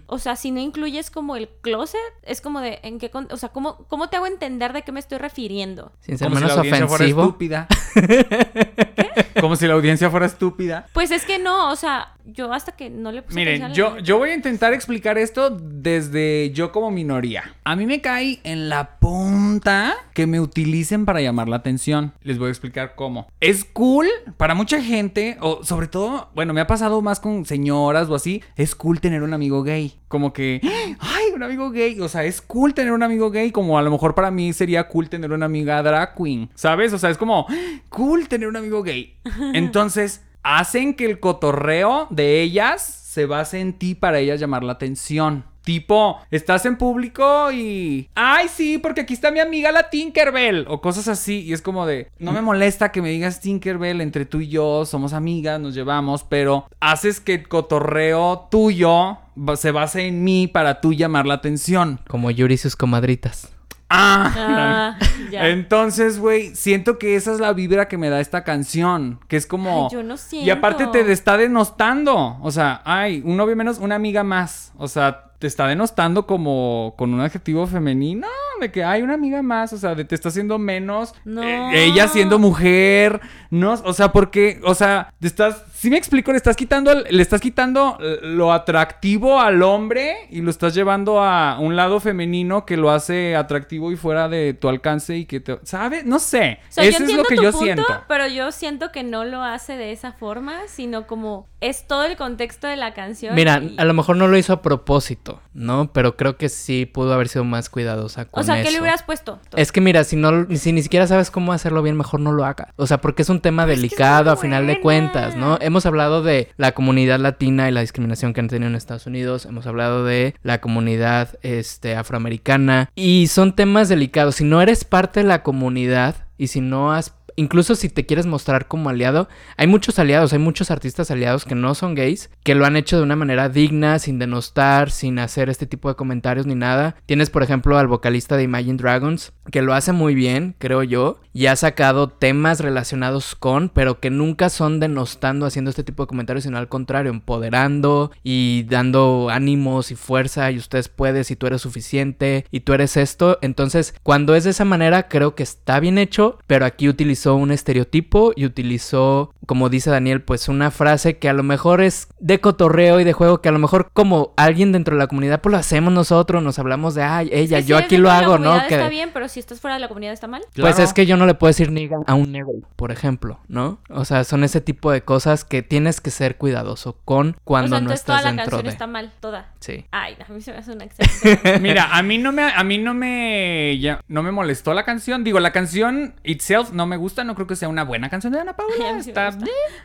O sea, si no incluyes como el closet, es como de en qué con- o sea, ¿cómo, cómo te hago entender de qué me estoy refiriendo? Sin ser Como si menos la audiencia fuera ofensivo. estúpida. Como si la audiencia fuera estúpida. Pues es que no, o sea, yo hasta que no le puse Miren, yo, yo voy a intentar explicar esto desde yo como minoría. A mí me cae en la punta que me utilicen para llamar la atención. Les voy a explicar cómo. Es cool para mucha gente, o sobre todo, bueno, me ha pasado más con señoras o así, es cool tener un amigo gay. Como que, ay, un amigo gay. O sea, es cool tener un amigo gay, como a lo mejor para mí sería cool tener una amiga drag queen. ¿Sabes? O sea, es como, cool tener un amigo gay. Entonces, hacen que el cotorreo de ellas se base en ti para ellas llamar la atención. Tipo, estás en público y... Ay, sí, porque aquí está mi amiga la Tinkerbell. O cosas así. Y es como de... No me molesta que me digas Tinkerbell. Entre tú y yo somos amigas, nos llevamos. Pero haces que el cotorreo tuyo se base en mí para tú llamar la atención. Como Yuri y sus comadritas. Ah, Ah, ya. entonces, güey, siento que esa es la vibra que me da esta canción. Que es como. Ay, yo no Y aparte siento. te está denostando. O sea, ay, un novio menos, una amiga más. O sea, te está denostando como con un adjetivo femenino. De que hay una amiga más. O sea, de te está haciendo menos. No. eh, ella siendo mujer. No, o sea, porque, o sea, te estás. Si me explico, le estás quitando, le estás quitando eh, lo atractivo al hombre y lo estás llevando a un lado femenino que lo hace atractivo y fuera de tu alcance y que te, ¿sabes? No sé. O sea, yo Eso es lo entiendo que tu yo punto, siento. Pero yo siento que no lo hace de esa forma, sino como es todo el contexto de la canción. Mira, y- a lo mejor no lo hizo a propósito, ¿no? Pero creo que sí pudo haber sido más cuidadosa con O sea, ¿qué eso. le hubieras puesto? Es que mira, si no, si ni siquiera sabes cómo hacerlo bien, mejor no lo haga. O sea, porque es un tema Pero es que es delicado a final de cuentas, ¿no? Hemos hablado de la comunidad latina y la discriminación que han tenido en Estados Unidos. Hemos hablado de la comunidad este, afroamericana. Y son temas delicados. Si no eres parte de la comunidad y si no has Incluso si te quieres mostrar como aliado, hay muchos aliados, hay muchos artistas aliados que no son gays, que lo han hecho de una manera digna, sin denostar, sin hacer este tipo de comentarios ni nada. Tienes, por ejemplo, al vocalista de Imagine Dragons, que lo hace muy bien, creo yo, y ha sacado temas relacionados con, pero que nunca son denostando, haciendo este tipo de comentarios, sino al contrario, empoderando y dando ánimos y fuerza, y ustedes puedes, y tú eres suficiente, y tú eres esto. Entonces, cuando es de esa manera, creo que está bien hecho, pero aquí utilizó un estereotipo y utilizó, como dice Daniel, pues una frase que a lo mejor es de cotorreo y de juego, que a lo mejor como alguien dentro de la comunidad, pues lo hacemos nosotros, nos hablamos de, ay, ella, Es que yo si aquí lo hago, ¿no? Que, Está bien, pero si estás fuera de la comunidad está mal. pues Claro. es que yo no le puedo decir nigga a un negro, por ejemplo, ¿no? O sea, son ese tipo de cosas que tienes que ser cuidadoso con cuando o sea, no entonces estás toda la dentro canción de. está mal, toda. Sí. Ay, a mí se me hace una excelente. Mira, a mí no me a mí no me ya- no me molestó la canción. Digo, la canción itself no me gusta, no creo que sea una buena canción de Ana Paula. Ay, sí está.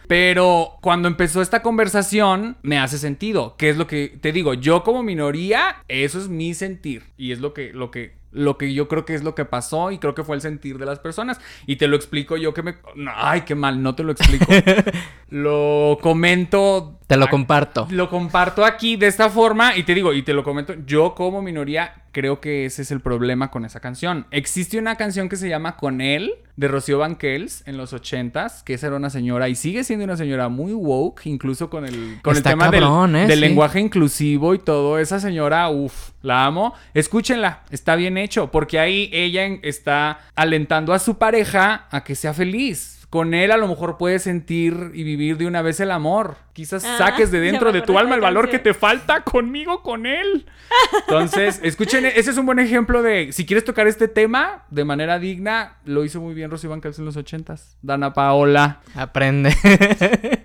Pero cuando empezó esta conversación me hace sentido, que es lo que te digo, yo como minoría, eso es mi sentir y es lo que lo que lo que yo creo que es lo que pasó y creo que fue el sentir de las personas y te lo explico yo que me ay, qué mal, no te lo explico. lo comento Te lo comparto. Lo comparto aquí de esta forma y te digo, y te lo comento, yo como minoría creo que ese es el problema con esa canción. Existe una canción que se llama Con él, de Rocío Banquels, en los ochentas, que esa era una señora y sigue siendo una señora muy woke, incluso con el, con el tema del- ¿eh? del, Sí. lenguaje inclusivo y todo. Esa señora, uff, la amo. Escúchenla, está bien hecho, porque ahí ella está alentando a su pareja a que sea feliz. Con él a lo mejor puedes sentir y vivir de una vez el amor. Quizás Ah, saques de dentro de tu alma el valor que te falta conmigo, con él. Entonces, escuchen, ese es un buen ejemplo de, si quieres tocar este tema de manera digna, lo hizo muy bien Rocío Banquels en los ochentas. Dana Paola. Aprende.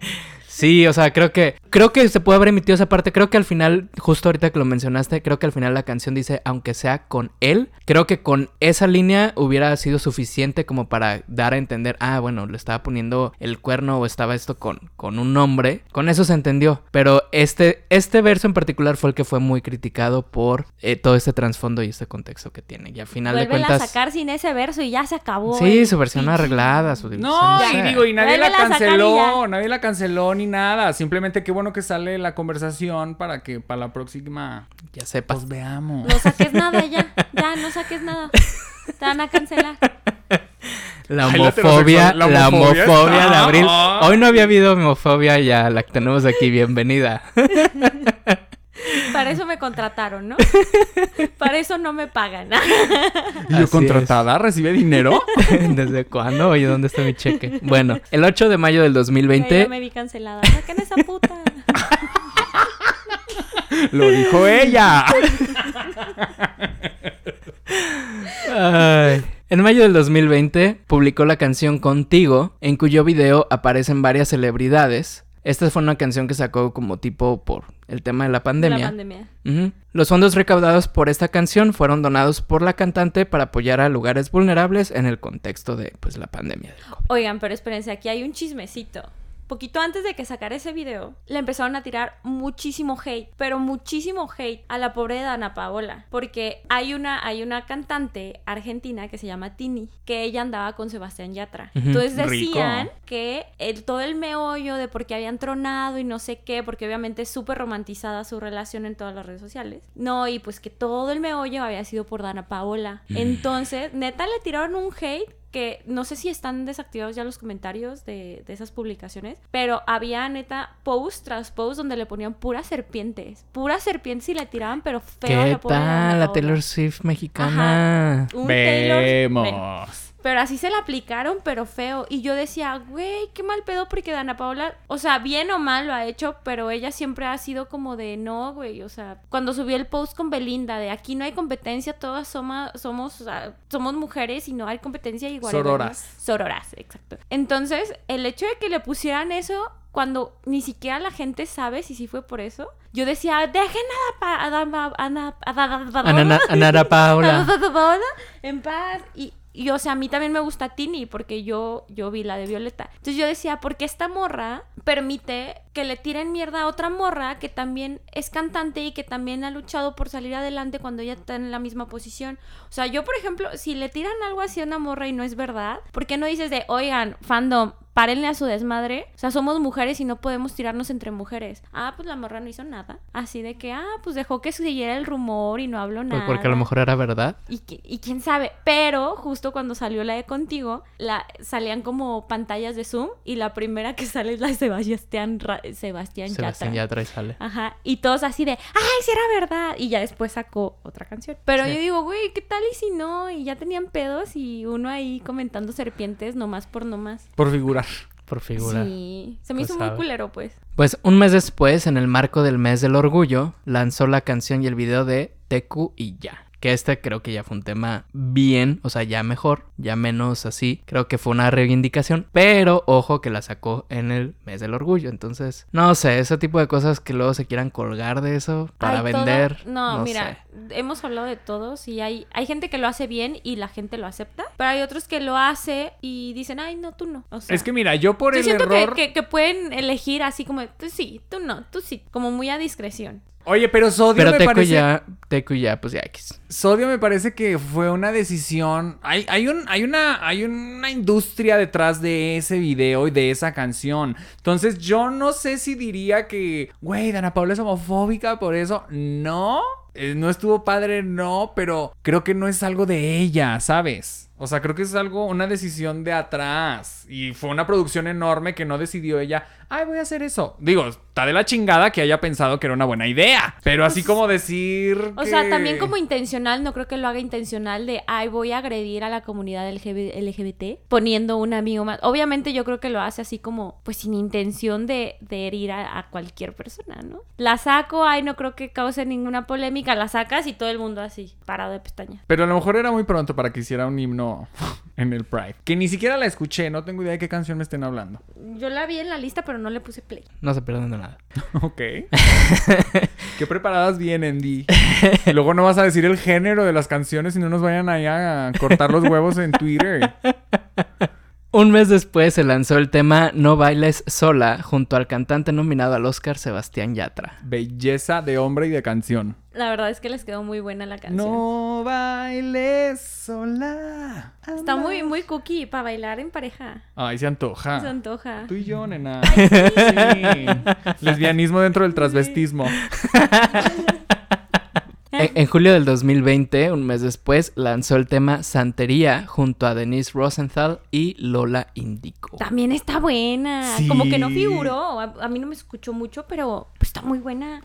sí, o sea, creo que creo que se puede haber emitido esa parte. Creo que al final, justo ahorita que lo mencionaste, creo que al final la canción dice, aunque sea con él, creo que con esa línea hubiera sido suficiente como para dar a entender, ah, bueno, le estaba poniendo el cuerno o estaba esto con, con un nombre. Con eso se entendió. Pero este, este verso en particular fue el que fue muy criticado por eh, todo este trasfondo y este contexto que tiene. Y al final de Vuelven cuentas... a sacar sin ese verso y ya se acabó. Sí, su versión arreglada, su No, sé. y digo, y nadie la canceló, nadie la canceló ni nada. Simplemente qué bueno que sale la conversación para que para la próxima ya sepas. pues veamos. No saques nada ya. Ya, no saques nada. Te van a cancelar. La la homofobia, la la homofobia homofobia de abril. Ah. Hoy no había habido homofobia, ya la tenemos aquí, bienvenida. Para eso me contrataron, ¿no? Para eso no me pagan. ¿Y Así yo contratada? ¿Recibe dinero? ¿Desde cuándo? Oye, ¿dónde está mi cheque? Bueno, el 8 de mayo del Ya 2020, me vi cancelada. Saquen esa puta. Lo dijo ella. Ay. En mayo del 2020 publicó la canción Contigo, en cuyo video aparecen varias celebridades. Esta fue una canción que sacó como tipo por el tema de la pandemia. La pandemia. Los fondos recaudados por esta canción fueron donados por la cantante para apoyar a lugares vulnerables en el contexto de pues la pandemia. Oigan, pero espérense, aquí hay un chismecito. Poquito antes de que sacara ese video, le empezaron a tirar muchísimo hate, pero muchísimo hate a la pobre Dana Paola, porque hay una hay una cantante argentina que se llama Tini, que ella andaba con Sebastián Yatra. Entonces Rico. decían que el, todo el meollo de por qué habían tronado y no sé qué, porque obviamente es súper romantizada su relación en todas las redes sociales. No, y pues que todo el meollo había sido por Dana Paola. Entonces, neta le tiraron un hate que no sé si están desactivados ya los comentarios de, de esas publicaciones, pero había neta post tras post donde le ponían puras serpientes, puras serpientes y le tiraban, pero feo ¿Qué la tal la. Taylor Swift mexicana? Un Vemos. Pero así se la aplicaron, pero feo. Y yo decía, güey, qué mal pedo, porque Dana Paola, o sea, bien o mal lo ha hecho, pero ella siempre ha sido como de no, güey. O sea, cuando subió el post con Belinda de aquí no hay competencia, todas somos, somos, o sea, somos mujeres y no hay competencia igual. Sororas. Sororas, exacto. Entonces, el hecho de que le pusieran eso. Cuando ni siquiera la gente sabe si sí fue por eso, yo decía, dejen a Ana-. Paola en paz. Y, y, o sea, a mí también me gusta Tini porque yo, yo vi la de Violeta. Entonces yo decía, ¿por qué esta morra permite que le tiren mierda a otra morra que también es cantante y que también ha luchado por salir adelante cuando ella está en la misma posición? O sea, yo, por ejemplo, si le tiran algo así a una morra y no es verdad, ¿por qué no dices de, oigan, fandom, párenle a su desmadre? O sea, somos mujeres y no podemos tirarnos entre mujeres. Ah, pues la morra no hizo nada. Así de que, ah, pues dejó que siguiera el rumor y no habló Pues nada. porque a lo mejor era verdad. Y, qui- y quién sabe, pero justo cuando salió la de contigo, la, salían como pantallas de Zoom y la primera que sale es la de Sebastián, Ra- Sebastián, Sebastián Yatra. Yatra y sale. Ajá, y todos así de, ay, si era verdad. Y ya después sacó otra canción. Pero Sí. yo digo, güey, ¿qué tal y si no? Y ya tenían pedos y uno ahí comentando serpientes nomás por nomás. Por figurar. Por figura. Sí, se me Pues hizo muy sabe. culero, pues. Pues un mes después, en el marco del mes del orgullo, lanzó la canción y el video de Teku y ya. Que este creo que ya fue un tema bien, o sea, ya mejor, ya menos así. Creo que fue una reivindicación, pero ojo que la sacó en el mes del orgullo. Entonces, no sé, ese tipo de cosas que luego se quieran colgar de eso para todo- vender. No, no mira, hemos hablado de todos y hay, hay gente que lo hace bien y la gente lo acepta, pero hay otros que lo hace y dicen, ay, no, tú no. O sea, Es que mira, yo por yo el siento que- error. que, que pueden elegir así como, tú sí, tú no, tú sí, como muy a discreción. Oye, pero Sodio Pero me Teku parece. ya, Teku ya, pues ya X. Sodio me parece que fue una decisión. Hay, hay, un, hay, una, hay una industria detrás de ese video y de esa canción. Entonces, yo no sé si diría que, güey, Dana Paula es homofóbica por eso. No. Eh, no estuvo padre, no, pero creo que no es algo de ella, ¿sabes? O sea, creo que es algo, una decisión de atrás. Y fue una producción enorme que no decidió ella, ay, voy a hacer eso. Digo, está de la chingada que haya pensado que era una buena idea. Pero así como decir. O sea, también como intencional, no creo que lo haga intencional de, ay, voy a agredir a la comunidad LGB LGBT poniendo un amigo más. Obviamente yo creo que lo hace así como, pues sin intención de, de herir a, a cualquier persona, ¿no? La saco, ay, no creo que cause ninguna polémica, la sacas y todo el mundo así, parado de pestaña. Pero a lo mejor era muy pronto para que hiciera un himno en el Pride. Que ni siquiera la escuché, no tengo idea de qué canción me estén hablando. Yo la vi en la lista, pero no le puse play. No se pierdan de nada. Ok. qué preparadas vienen, Di. Luego no vas a decir el género de las canciones y no nos vayan ahí a cortar los huevos en Twitter. Un mes después se lanzó el tema No bailes sola junto al cantante nominado al Oscar Sebastián Yatra. Belleza de hombre y de canción. La verdad es que les quedó muy buena la canción. No bailes sola. Está muy, muy cookie para bailar en pareja. Ay, se antoja. Se antoja. Tú y yo, nena. Sí. Lesbianismo dentro del transvestismo. En, en julio del 2020, un mes después, lanzó el tema Santería junto a Denise Rosenthal y Lola Indico. También está buena. Sí. Como que no figuró. A, a mí no me escuchó mucho, pero pues, está muy buena.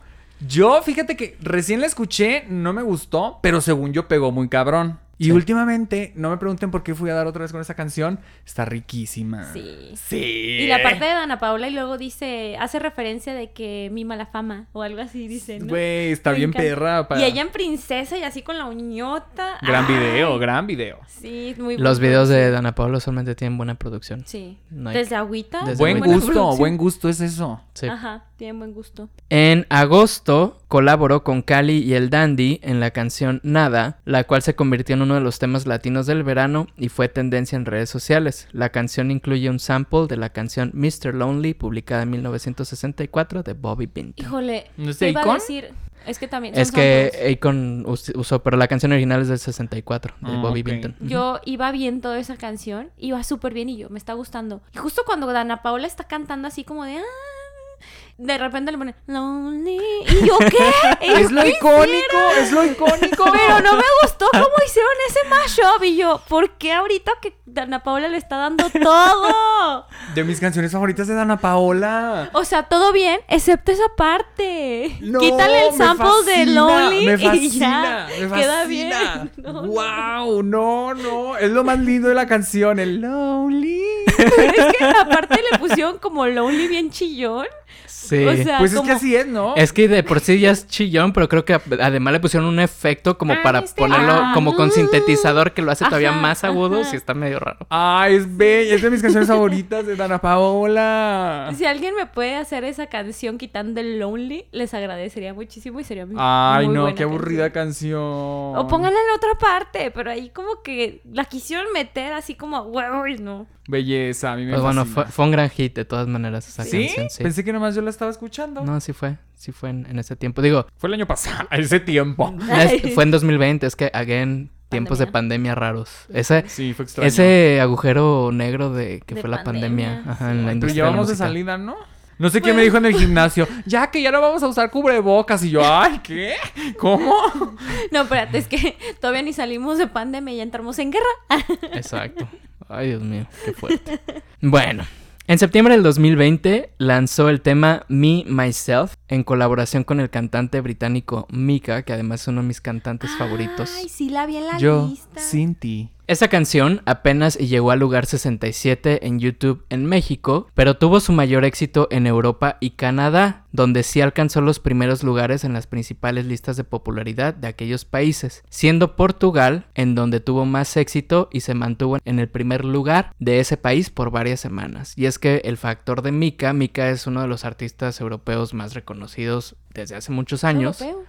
Yo, fíjate que recién la escuché, no me gustó, pero según yo pegó muy cabrón. Y Sí. últimamente, no me pregunten por qué fui a dar otra vez con esa canción, está riquísima. Sí. Sí. Y la parte de Dana Paula y luego dice, hace referencia de que mima la fama o algo así, dice, ¿no? Güey, está Me bien encanta. perra. para- Y ella en princesa y así con la uñota. Gran Ay, video, gran video. Sí, muy Los bueno. videos de Dana Paola solamente tienen buena producción. Sí. No hay- Desde agüita. Desde Buen gusto, buen gusto es eso. Sí. Ajá, tienen buen gusto. En agosto colaboró con Cali y el Dandy en la canción Nada, la cual se convirtió en uno de los temas latinos del verano y fue tendencia en redes sociales. La canción incluye un sample de la canción Mr. Lonely, publicada en 1964 de Bobby Binton. Híjole, ¿No es te iba a Akon? decir, es que también son Es que. Akon us- usó, pero la canción original es del 64, de Ah, Bobby ok. Binton. Ujú. Yo iba viendo esa canción, iba súper bien y yo, me está gustando. Y justo cuando Dana Paola está cantando así como de... "Ah", de repente le pone Lonely. ¿Y yo qué? ¿Y yo, Es lo "¿Qué icónico, es lo icónico. Pero no me gustó cómo hicieron ese mashup. Y yo, ¿por qué ahorita que Dana Paola le está dando todo? De mis canciones favoritas de Dana Paola. O sea, todo bien, excepto esa parte. No, Quítale el sample de Lonely me y ya. me Queda bien. No. wow, no, no, es lo más lindo de la canción, el Lonely. Pero es que aparte le pusieron como Lonely bien chillón. Sí. O sea, Pues es que así es, ¿no? Es que de por sí ya es chillón, pero creo que además le pusieron un efecto como Ah, para este- ponerlo ah, como con sintetizador que lo hace todavía más agudo y está medio raro. Ay, es bella, es de mis canciones favoritas de Dana Paola. Si alguien me puede hacer esa canción quitando el Lonely, les agradecería muchísimo y sería muy Ay, muy no, buena qué aburrida canción. canción. O pónganla en otra parte, pero ahí como que la quisieron meter así como a huevo y no. Belleza, a mí me Pues bueno, fue, fue un gran hit de todas maneras esa ¿Sí? canción. Sí. Pensé que nomás yo la estaba escuchando. No, sí fue, sí fue en, en ese tiempo. Digo, Fue el año pasado, ese tiempo. es- fue en 2020, es que, again, tiempos de Pandemia. raros. Ese, Sí, fue extraño. ese agujero negro de que De fue la pandemia, pandemia, ajá, sí. en la Pero industria ya de la vamos de salida, ¿no? No sé quién me dijo en el gimnasio, ya que ya no vamos a usar cubrebocas. Y yo, ay, ¿qué? ¿Cómo? No, espérate, es que todavía ni salimos de pandemia y ya entramos en guerra. Exacto. Ay, Dios mío, qué fuerte. Bueno, en septiembre del 2020 lanzó el tema Me, Myself en colaboración con el cantante británico Mika, que además es uno de mis cantantes favoritos. Ay, sí la vi en la Yo, lista. sin ti. Esa canción apenas llegó al lugar 67 en YouTube en México, pero tuvo su mayor éxito en Europa y Canadá, donde sí alcanzó los primeros lugares en las principales listas de popularidad de aquellos países, siendo Portugal en donde tuvo más éxito y se mantuvo en el primer lugar de ese país por varias semanas. Y es que el factor de Mika, Mika es uno de los artistas europeos más reconocidos desde hace muchos años, Europeo.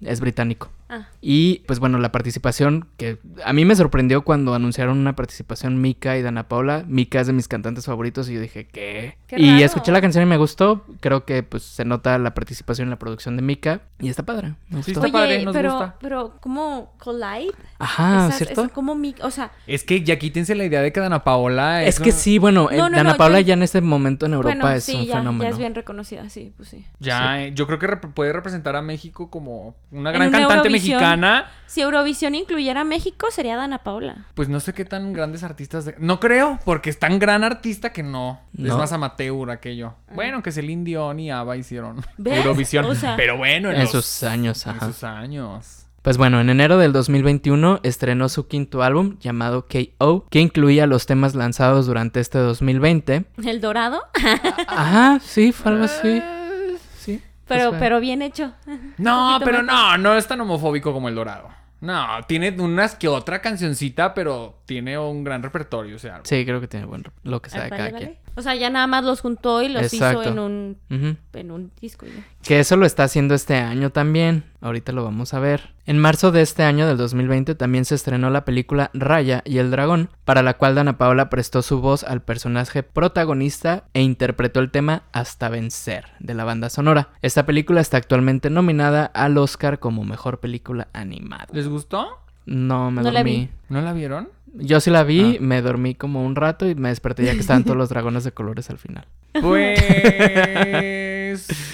es británico. Ah, Y pues bueno, la participación que a mí me sorprendió cuando anunciaron una participación Mika y Dana Paula. Mika es de mis cantantes favoritos y yo dije, ¿qué? Qué y raro. escuché la canción y me gustó. Creo que pues se nota la participación en la producción de Mika y está padre. Me Sí, gustó. está Oye, padre, nos pero, gusta. pero, ¿cómo collide? Ajá, Esas- ¿cierto? esas como mi, o sea, Es que ya quítense la idea de que Dana Paola Es que una- sí, bueno, eh, No, no, Dana no, Paula yo- ya en este momento en Europa bueno, es sí, un ya, fenómeno. ya es bien reconocida, sí, pues sí. Ya, eh, yo creo que rep- puede representar a México como una gran una cantante Eurovisión. mexicana. Si Eurovisión incluyera a México, sería Dana Paula. Pues no sé qué tan grandes artistas. de- No creo, porque es tan gran artista que no. Es más amateur aquello. Bueno, que Celine Dion y ABBA hicieron ¿Ves? Eurovisión. O sea- pero bueno, en, En los- sus años, En sus años. Pues bueno, en enero del 2021 estrenó su quinto álbum llamado KO, que incluía los temas lanzados durante este 2020. El dorado, Ajá, sí, fue algo así. Sí. pero, pues, pero bien hecho. No, pero menos. no, no es tan homofóbico como el dorado. No, tiene unas que otra cancioncita, pero tiene un gran repertorio, o sea. Sí, creo que tiene buen lo que sea de cada vale. quien. O sea, ya nada más los juntó y los Exacto. hizo en un, en un disco. ya. Que eso lo está haciendo este año también. Ahorita lo vamos a ver. En marzo de este año del 2020 también se estrenó la película Raya y el dragón, para la cual Dana Paola prestó su voz al personaje protagonista e interpretó el tema Hasta vencer de la banda sonora. Esta película está actualmente nominada al Oscar como mejor película animada. ¿Les gustó? No me No la dormí. vi. ¿No la vieron? Yo sí la vi, Ah. me dormí como un rato y me desperté ya que estaban todos los dragones de colores al final. Pues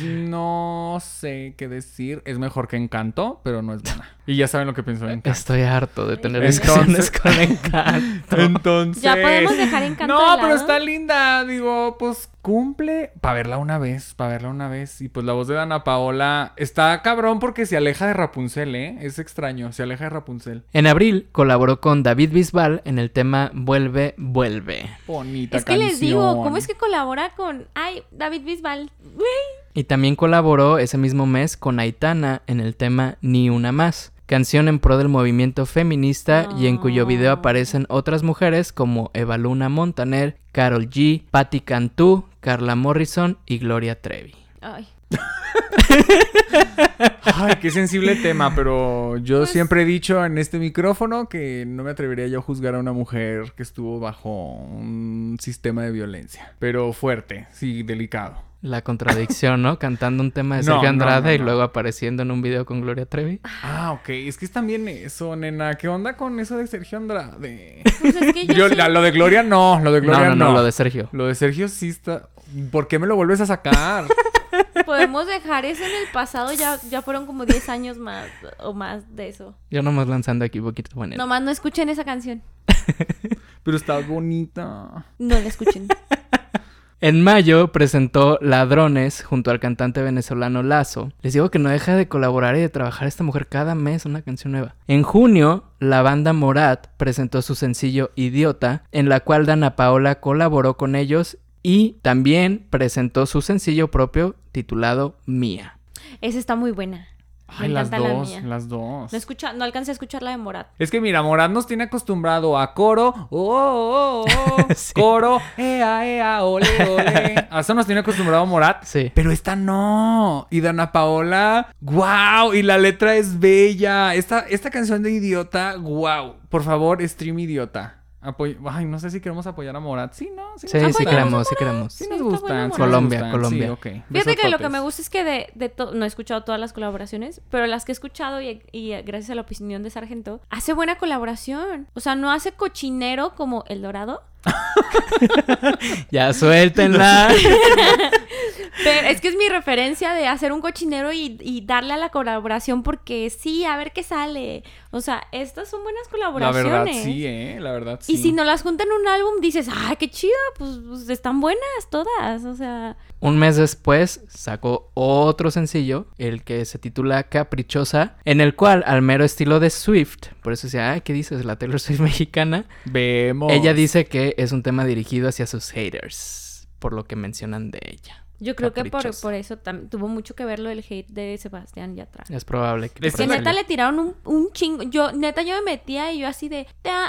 no sé qué decir. Es mejor que Encanto, pero no es buena. Y ya saben lo que pienso de Encanto. Estoy harto de tener Entonces- discusiones con Encanto. Entonces. Ya podemos dejar Encanto No, de pero lado. está linda. Digo, pues cumple. Para verla una vez, para verla una vez. Y pues la voz de Dana Paola está cabrón porque se aleja de Rapunzel, ¿eh? Es extraño, se aleja de Rapunzel. En abril colaboró con David Bisbal en el tema Vuelve, vuelve. Bonita Es que les digo. ¿cómo es que colabora con. Ay, David Bisbal? Y también colaboró ese mismo mes con Aitana en el tema Ni una más, canción en pro del movimiento feminista y en cuyo video No. aparecen otras mujeres como Eva Luna Montaner, Carol G, Patti Cantú, Carla Morrison y Gloria Trevi. Ay. Ay, qué sensible tema, pero yo Pues- siempre he dicho en este micrófono que no me atrevería yo a juzgar a una mujer que estuvo bajo un sistema de violencia. Pero fuerte, sí, delicado. La contradicción, ¿no? Cantando un tema de No, Sergio no, Andrade no, y no. luego apareciendo en un video con Gloria Trevi. Ah, ok. Es que es también eso, nena. ¿Qué onda con eso de Sergio Andrade? Pues es que yo. Yo, sí- la- lo de Gloria no, lo de No, Gloria no, no. no, lo de Sergio. Lo de Sergio sí está... ¿Por qué me lo vuelves a sacar? Podemos dejar eso en el pasado. Ya, ya fueron como 10 años más o más de eso. Yo nomás lanzando aquí poquito bueno. Nomás no escuchen esa canción. Pero está bonita. No la escuchen. En mayo presentó Ladrones junto al cantante venezolano Lazo. Les digo que no deja de colaborar y de trabajar esta mujer cada mes una canción nueva. En junio, la banda Morat presentó su sencillo Idiota, en la cual Dana Paola colaboró con ellos y también presentó su sencillo propio titulado Mía. Esa está muy buena. Ay, las la dos, mía. las dos. No, escucha, no alcancé a escuchar la de Morat. Es que mira, Morat nos tiene acostumbrado a coro, oh, oh, oh, oh, Sí. coro, ea, ea, ole, ole. A eso nos tiene acostumbrado Morat. Sí. Pero esta no. Y Dana Paola, wow. Y la letra es bella. Esta, esta canción de Idiota, wow. Por favor, stream Idiota. Apoy- Ay, no sé si queremos apoyar a Morat. Sí, no. Sí, Sí, sí queremos, sí queremos. Sí gustan. Colombia, gustan. Colombia. Sí, ok. Fíjate que lo que me gusta es que de, de no he escuchado todas las colaboraciones, pero las que he escuchado y, y gracias a la opinión de Sargento, hace buena colaboración. O sea, no hace cochinero como El Dorado. Ya suéltenla. Pero es que es mi referencia de hacer un cochinero y, y darle a la colaboración porque sí, a ver qué sale. O sea, estas son buenas La colaboraciones. verdad, sí, eh. La verdad, sí. Y si no las juntan en un álbum, dices, ¡ay, qué chido! Pues, pues están buenas todas. O sea, Un mes después sacó otro sencillo, el que se titula Caprichosa, en el cual, al mero estilo de Swift, por eso decía, ay, ¿qué dices? La Taylor Swift mexicana, Vemos. ella dice que es un tema dirigido hacia sus haters, por lo que mencionan de ella. Yo creo que por, por eso tuvo mucho que ver lo del hate de Sebastián Yatra. Es probable que... Es Que neta le tiraron un, un chingo. Yo, neta, yo me metía y yo así de.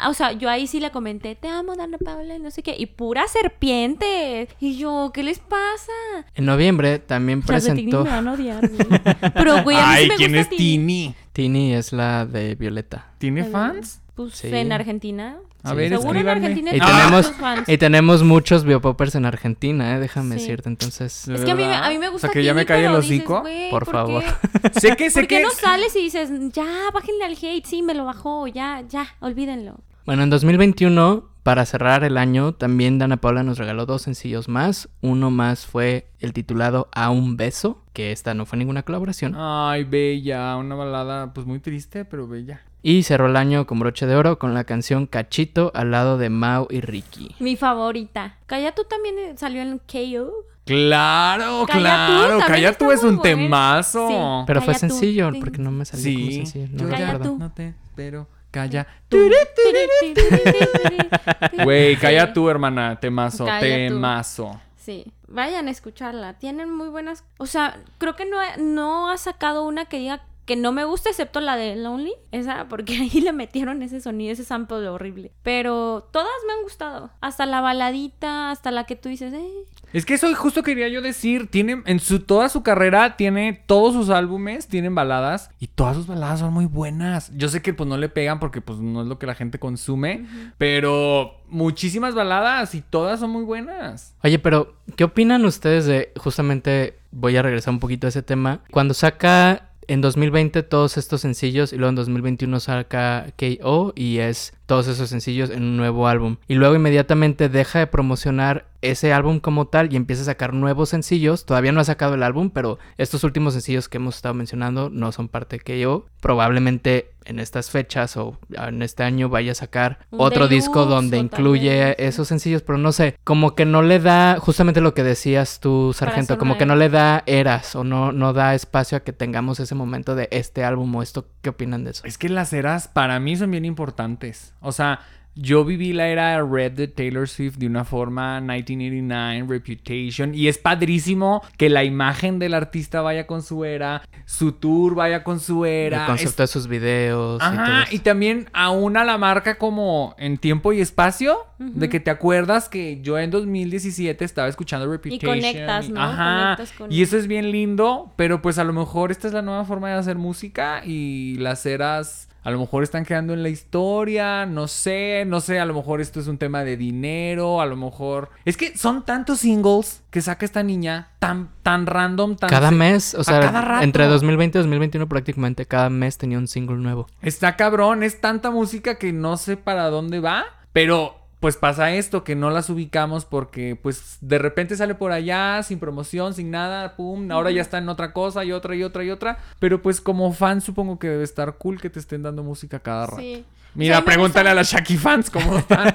O sea, yo ahí sí le comenté, te amo, Dana Paula, y no sé qué. Y pura serpiente. Y yo, ¿qué les pasa? En noviembre también Las de Tini presentó... me van a odiar, güey. Pero, güey, a mí sí Ay, me ¿quién gusta es Tini? Tini es la de Violeta. ¿Tiene fans? Pues Sí. en Argentina. A Sí. ver, Seguro en. Argentina Y tenemos- muchos fans. Y tenemos muchos biopoppers en Argentina, ¿eh? déjame Sí. decirte, entonces... ¿De Es que a mí, a mí me gusta O sea, que ya me cae el hocico. güey, Por favor. Sé que, sé ¿Por qué que. no sales y dices, ya, bájenle al hate? Sí, me lo bajó, ya, ya, olvídenlo. Bueno, en 2021, para cerrar el año, también Dana Paula nos regaló dos sencillos más. Uno más fue el titulado A un beso, que esta no fue ninguna colaboración. Ay, bella. Una balada, pues muy triste, pero bella. Y cerró el año con broche de oro con la canción Cachito al lado de Mao y Ricky. Mi favorita. Calla, tú también salió en KO. Claro, Calla claro. tú, Calla tú es un bueno. temazo. Sí. Pero fue Calla sencillo, porque no me salió como Sí. sencillo. No me Calla tú. No te espero. Calla. Tú. Güey, calla tú, hermana. Temazo, Calla tú. temazo. Sí, vayan a escucharla. Tienen muy buenas. O sea, creo que no, no ha sacado una que diga que no me gusta excepto la de Lonely, esa porque ahí le metieron ese sonido, ese sample horrible. Pero todas me han gustado, hasta la baladita, hasta la que tú dices, eh. Es que eso justo quería yo decir. Tiene, en su, toda su carrera, tiene todos sus álbumes, tienen baladas. Y todas sus baladas son muy buenas. Yo sé que pues no le pegan porque pues no es lo que la gente consume. Pero muchísimas baladas y todas son muy buenas. Oye, pero ¿qué opinan ustedes de justamente voy a regresar un poquito a ese tema? Cuando saca en 2020 todos estos sencillos y luego en 2021 saca KO y es todos esos sencillos en un nuevo álbum. Y luego inmediatamente deja de promocionar ese álbum como tal y empieza a sacar nuevos sencillos. Todavía no ha sacado el álbum, pero estos últimos sencillos que hemos estado mencionando no son parte de KO. Probablemente en estas fechas o en este año vaya a sacar Un otro disco donde incluye también, sí. esos sencillos, pero no sé, como que no le da justamente lo que decías tú, Sargento, como que no le da eras o no, no da espacio a que tengamos ese momento de este álbum o esto. ¿Qué opinan de eso? Es que las eras para mí son bien importantes. O sea, yo viví la era red de Taylor Swift de una forma 1989, Reputation, y es padrísimo que la imagen del artista vaya con su era, su tour vaya con su era. el concepto de sus videos. y todo Ajá, eso. y también aún a la marca como en tiempo y espacio, de que te acuerdas que yo en 2017 estaba escuchando Reputation. conectas, ¿no? Ajá, Conectas con- y eso es bien lindo, pero pues a lo mejor esta es la nueva forma de hacer música y las eras a lo mejor están quedando en la historia, no sé, no sé, a lo mejor esto es un tema de dinero, a lo mejor... Es que son tantos singles que saca esta niña, tan, tan random, tan... Cada mes, o sea, cada entre 2020 y 2021 prácticamente cada mes tenía un single nuevo. Está cabrón, es tanta música que no sé para dónde va, pero pues pasa esto, que no las ubicamos porque pues de repente sale por allá sin promoción, sin nada, pum, ahora ya está en otra cosa y otra y otra y otra, pero pues como fan supongo que debe estar cool que te estén dando música cada rato. Sí. Mira, pregúntale gusta- a las Shaki fans cómo están.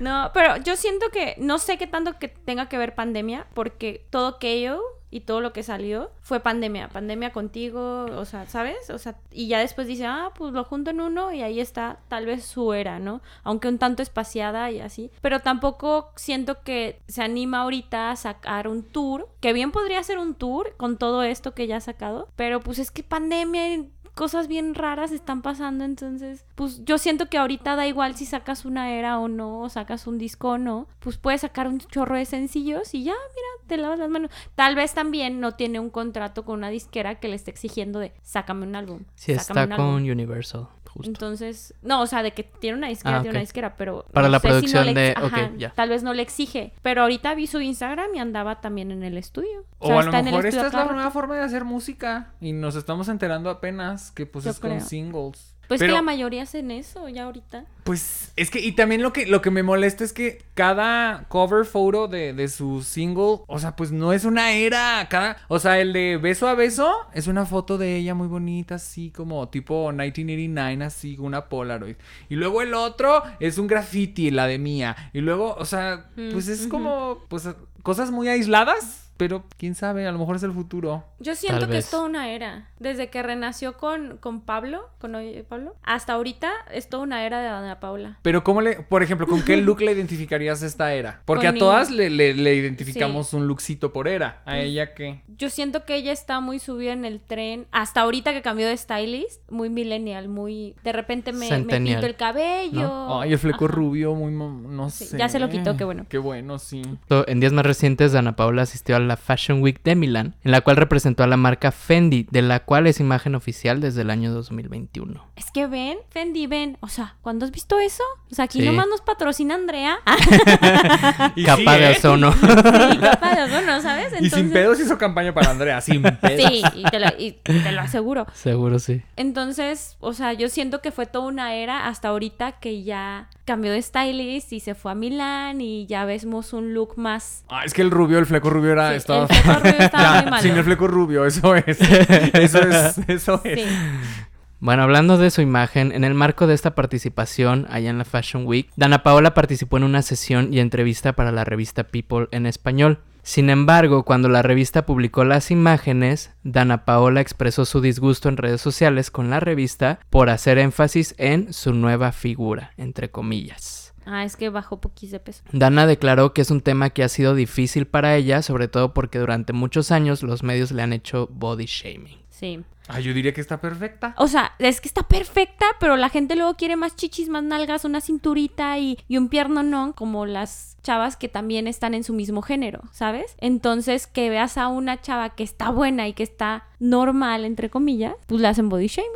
no, pero yo siento que no sé qué tanto que tenga que ver pandemia, porque todo KO y todo lo que salió fue pandemia, pandemia contigo, o sea, ¿sabes? O sea, y ya después dice, ah, pues lo junto en uno y ahí está tal vez su era, ¿no? Aunque un tanto espaciada y así, pero tampoco siento que se anima ahorita a sacar un tour, que bien podría ser un tour con todo esto que ya ha sacado, pero pues es que pandemia cosas bien raras están pasando, entonces, pues yo siento que ahorita da igual si sacas una era o no, o sacas un disco o no, pues puedes sacar un chorro de sencillos y ya, mira, te lavas las manos. Tal vez también no tiene un contrato con una disquera que le esté exigiendo de, sácame un álbum. Sí, está un álbum". con Universal, justo. Entonces, no, o sea, de que tiene una disquera, Ah, tiene una disquera, pero... Para no la sé si producción le de- ex- ok, ajá, ya. Tal vez no le exige, pero ahorita vi su Instagram y andaba también en el estudio. O a lo está en el mejor esta es la nueva forma de hacer música y nos estamos enterando apenas que pues Yo es con singles. Pues Pero- que la mayoría hacen eso ya ahorita. Pues es que, y también lo que, lo que me molesta es que cada cover photo de, de su single, o sea, pues no es una era. Cada, o sea, el de beso a beso es una foto de ella muy bonita, así como tipo 1989, así, una Polaroid. Y luego el otro es un graffiti, la de mía. Y luego, o sea, pues es como, pues cosas muy aisladas. Pero quién sabe, a lo mejor es el futuro. Yo siento Tal que vez. es toda una era. Desde que renació con, con Pablo, con Oye Pablo, hasta ahorita es toda una era de Ana Paula. Pero ¿cómo le, por ejemplo, con qué look le identificarías esta era? Porque Con a todas le, le- le identificamos un lookcito por era. ¿A ella qué? Yo siento que ella está muy subida en el tren. Hasta ahorita que cambió de stylist, muy millennial, muy. De repente me, me pinto el cabello. ¿no? Ay, el fleco Ajá. rubio, muy... mo- no Sí, sé. ya se lo quitó, qué bueno. Qué bueno, sí. En días más recientes, Dana Paola asistió a la Fashion Week de Milán, en la cual representó a la marca Fendi, de la cual es imagen oficial desde el año 2021. Es que ven, Fendi, ven. O sea, ¿cuándo has visto eso? O sea, aquí Sí. nomás nos patrocina Andrea. Y Capa sí, de ozono. Sí, capaz de ozono, ¿sabes? Y sin pedos hizo campaña para Andrea, sin pedos. Sí, y te, lo, y te lo aseguro. Seguro sí. Entonces, o sea, yo siento que fue toda una era hasta ahorita que ya cambió de stylist y se fue a Milán y ya vemos un look más... Ah, es que el rubio, el fleco rubio era... Sí, estaba... el fleco rubio estaba Ya, muy malo. Sin el fleco rubio, eso es. Eso es, eso es. Sí. Bueno, hablando de su imagen, en el marco de esta participación allá en la Fashion Week, Dana Paola participó en una sesión y entrevista para la revista People en español. Sin embargo, cuando la revista publicó las imágenes, Dana Paola expresó su disgusto en redes sociales con la revista por hacer énfasis en su nueva figura, entre comillas. Ah, es que bajó poquís de peso. Dana declaró que es un tema que ha sido difícil para ella, sobre todo porque durante muchos años los medios le han hecho body shaming. Sí. Ah, yo diría que está perfecta. O sea, es que está perfecta, pero la gente luego quiere más chichis, más nalgas, una cinturita y, y un piernonón, como las chavas que también están en su mismo género, ¿sabes? Entonces, que veas a una chava que está buena y que está normal, entre comillas, pues le hacen body shaming.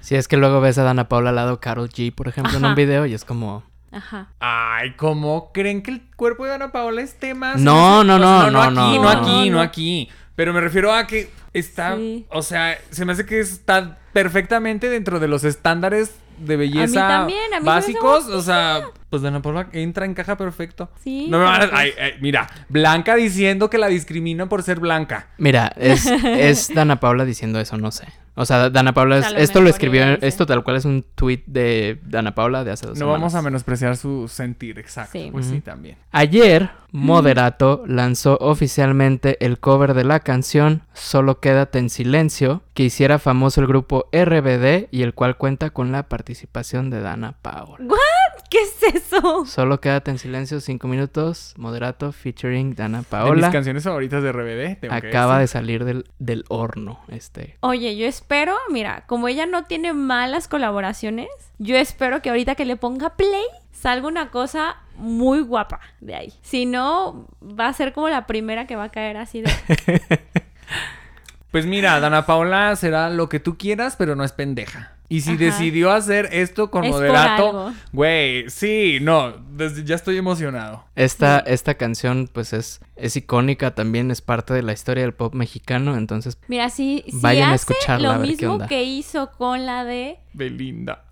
Si es que luego ves a Dana Paula al lado Carol G, por ejemplo, en un video y es como... Ajá. Ay, ¿cómo creen que el cuerpo de Ana Paola esté más? No, en no, no, no, no, aquí, no, aquí, no aquí. Pero me refiero a que está, Sí. o sea, se me hace que está perfectamente dentro de los estándares de belleza también, a mí se me hace básicos. O sea, pues Dana Paola entra, encaja perfecto. Sí, No me van a- ay, ay, mira, Blanca diciendo que la discriminan por ser blanca. Mira, es, es Dana Paula diciendo eso, no sé. O sea, Dana Paula, es- esto lo escribió, dice. esto tal cual es un tweet de Dana Paula de hace dos No vamos a menospreciar su sentir, exacto. Sí. Pues sí, también. Ayer, Moderato lanzó oficialmente el cover de la canción Solo Quédate en Silencio, que hiciera famoso el grupo RBD y el cual cuenta con la participación de Dana Paola. ¿Qué es eso? Solo Quédate en Silencio, 5 minutos, Moderato featuring Dana De mis Paola. canciones favoritas de RBD, tengo que Acaba de salir del, del horno este. Oye, yo espero, mira, como ella no tiene malas colaboraciones, yo espero que ahorita que le ponga play salga una cosa muy guapa de ahí. Si no, va a ser como la primera que va a caer así de... Pues mira, Dana Paola será lo que tú quieras, pero no es pendeja. Y si Ajá. decidió hacer esto con Es moderato, güey, sí, no, desde- ya estoy emocionado. Esta, esta canción, pues es, es icónica también, es parte de la historia del pop mexicano, entonces Mira, si, si Vayan a hace escucharla, a lo ver qué mismo onda. que hizo con la de... Belinda.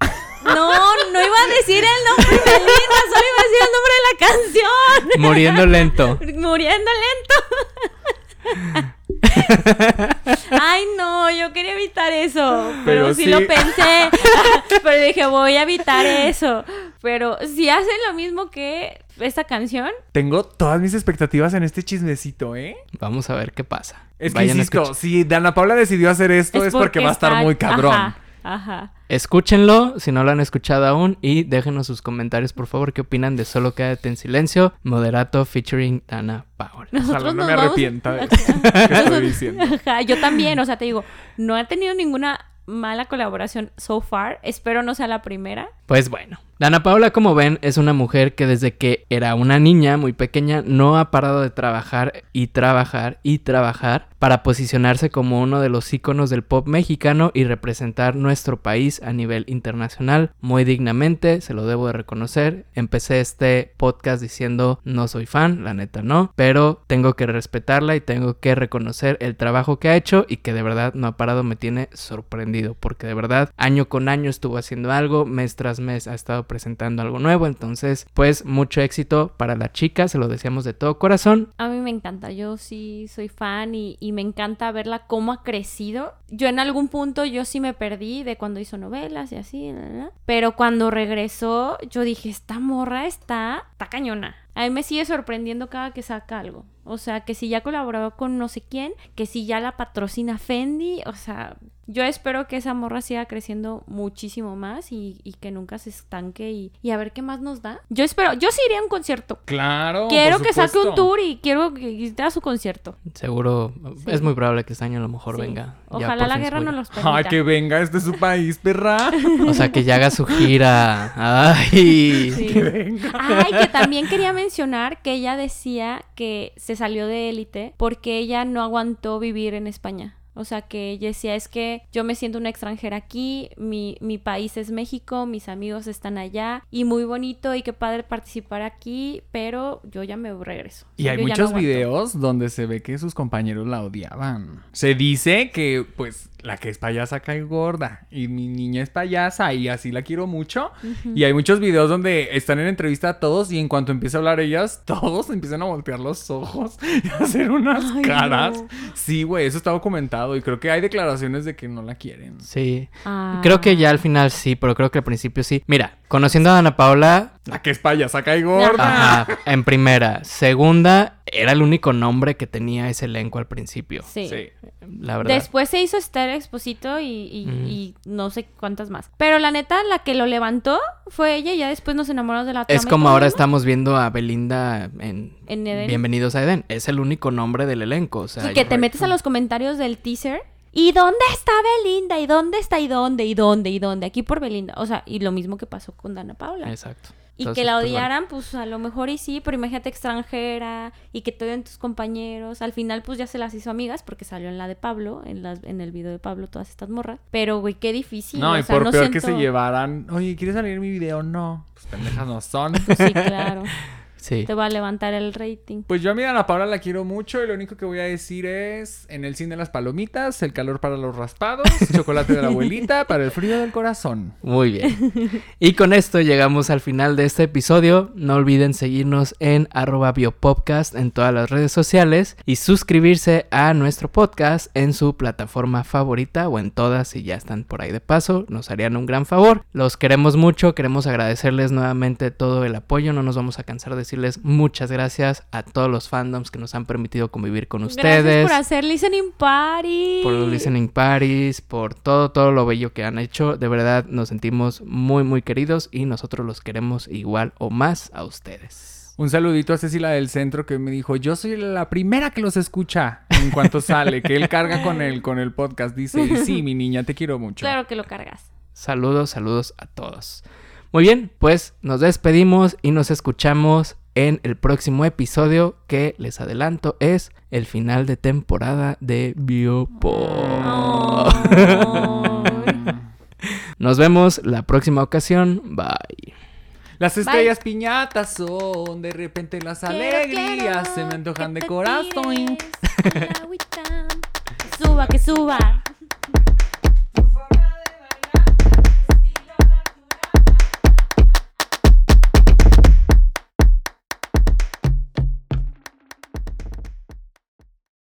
No, no iba a decir el nombre de Belinda, solo iba a decir el nombre de la canción. muriendo lento. Muriendo lento. Ay, no, yo quería evitar eso. Pero, Pero sí, sí. lo pensé. pero dije, voy a evitar eso. Pero si hacen lo mismo que esta canción, Tengo todas mis expectativas en este chismecito, ¿eh? Vamos a ver qué pasa. Es que Vayan insisto, si Dana Paola decidió hacer esto es, porque, va a estar está- muy cabrón. Ajá, ajá. Escúchenlo si no lo han escuchado aún y déjenos sus comentarios, por favor, qué opinan de Solo Quédate en Silencio, Moderato featuring Dana Paola. Nosotros no nos me vamos- arrepienta de que estoy Nosotros- diciendo. Ajá, yo también, o sea, te digo, no he tenido ninguna mala colaboración so far. Espero no sea la primera. Pues bueno, Dana Paola, como ven, es una mujer que desde que era una niña muy pequeña no ha parado de trabajar y trabajar y trabajar para posicionarse como uno de los íconos del pop mexicano y representar nuestro país a nivel internacional muy dignamente, se lo debo de reconocer. Empecé este podcast diciendo no soy fan, la neta no, pero tengo que respetarla y tengo que reconocer el trabajo que ha hecho y que de verdad no ha parado, me tiene sorprendido porque de verdad año con año estuvo haciendo algo, mes tras mes ha estado presentando algo nuevo, entonces pues mucho éxito para la chica, se lo deseamos de todo corazón. A mí me encanta, yo sí soy fan y, y me encanta verla cómo ha crecido. Yo en algún punto yo sí me perdí de cuando hizo novelas y así, pero cuando regresó yo dije, esta morra está, está cañona. A mí me sigue sorprendiendo cada que saca algo. O sea, que si ya colaboró con no sé quién, que si ya la patrocina Fendi, o sea, yo espero que esa morra siga creciendo muchísimo más y, y que nunca se estanque y, y a ver qué más nos da. Yo espero, yo sí iría a un concierto. Claro. Quiero por que saque un tour y quiero que esté a su concierto. Seguro Sí. es muy probable que este año a lo mejor Sí. venga. Ojalá la guerra no los permita. Ay, que venga, este es su país, perra. O sea, que ya haga su gira. Ay. Sí. que venga. Ay, que también quería mencionar que ella decía que se salió de élite porque ella no aguantó vivir en España. O sea, que ella decía, es que yo me siento una extranjera aquí, mi, mi país es México, mis amigos están allá, y muy bonito y qué padre participar aquí, pero yo ya me regreso. Y hay Yo ya no muchos videos donde se ve que sus compañeros la odiaban. Se dice que, pues, la que es payasa cae gorda. Y mi niña es payasa y así la quiero mucho. Y hay muchos videos donde están en entrevista a todos y en cuanto empieza a hablar ellas, todos empiezan a voltear los ojos y a hacer unas Ay, caras. no. Sí, güey, eso está documentado y creo que hay declaraciones de que no la quieren. Sí. Ah. Creo que ya al final sí, pero creo que al principio sí. Mira, conociendo a Ana Paula, La que es payasa cae gorda. ajá, en primera. Segunda, era el único nombre que tenía ese elenco al principio. Sí. Sí. La verdad. Después se hizo Esther Exposito y, y- Ujú. y no sé cuántas más. Pero la neta, la que lo levantó fue ella y ya después nos enamoramos de la es como ahora estamos viendo a Belinda en, En Eden. Bienvenidos a Eden. Es el único nombre del elenco. O sea, Y que te metes a los comentarios del teaser ¿Y dónde está Belinda? ¿Y dónde está? ¿Y dónde? ¿Y dónde? ¿Y dónde? Aquí por Belinda. O sea, y lo mismo que pasó con Dana Paula. Exacto. Y Entonces, que la pues, bueno. odiaran, pues a lo mejor y sí, pero imagínate extranjera y que te odien tus compañeros. Al final, pues ya se las hizo amigas porque salió en la de Pablo, en, las, en el video de Pablo, todas estas morras. Pero, güey, qué difícil. no, o y sea, por no peor que se llevaran. Oye, ¿quieres salir en mi video? No. Pues pendejas no son. Pues sí, claro. Sí. Te va a levantar el rating. Pues yo a mi Ana Paula la quiero mucho y lo único que voy a decir es en el cine las palomitas, el calor para los raspados, chocolate de la abuelita para el frío del corazón. Muy bien. Y con esto llegamos al final de este episodio. No olviden seguirnos en arroba biopodcast en todas las redes sociales y suscribirse a nuestro podcast en su plataforma favorita o en todas si ya están por ahí de paso. Nos harían un gran favor. Los queremos mucho, queremos agradecerles nuevamente todo el apoyo. No nos vamos a cansar de decirles muchas gracias a todos los fandoms que nos han permitido convivir con ustedes. Gracias por hacer listening party. por los listening parties, por todo, todo lo bello que han hecho. De verdad nos sentimos muy, muy queridos y nosotros los queremos igual o más a ustedes. Un saludito a Cecilia del centro que me dijo, yo soy la primera que los escucha en cuanto sale, que él carga con el, con el podcast. Dice, sí, mi niña, te quiero mucho. Claro que lo cargas. Saludos, saludos a todos. Muy bien, pues nos despedimos y nos escuchamos en el próximo episodio que les adelanto es el final de temporada de Biopod. Nos vemos la próxima ocasión. Bye. Las estrellas piñatas son de repente las Quiero, alegrías, quiero se me antojan de corazón. tires con la agüita. Que suba, que suba.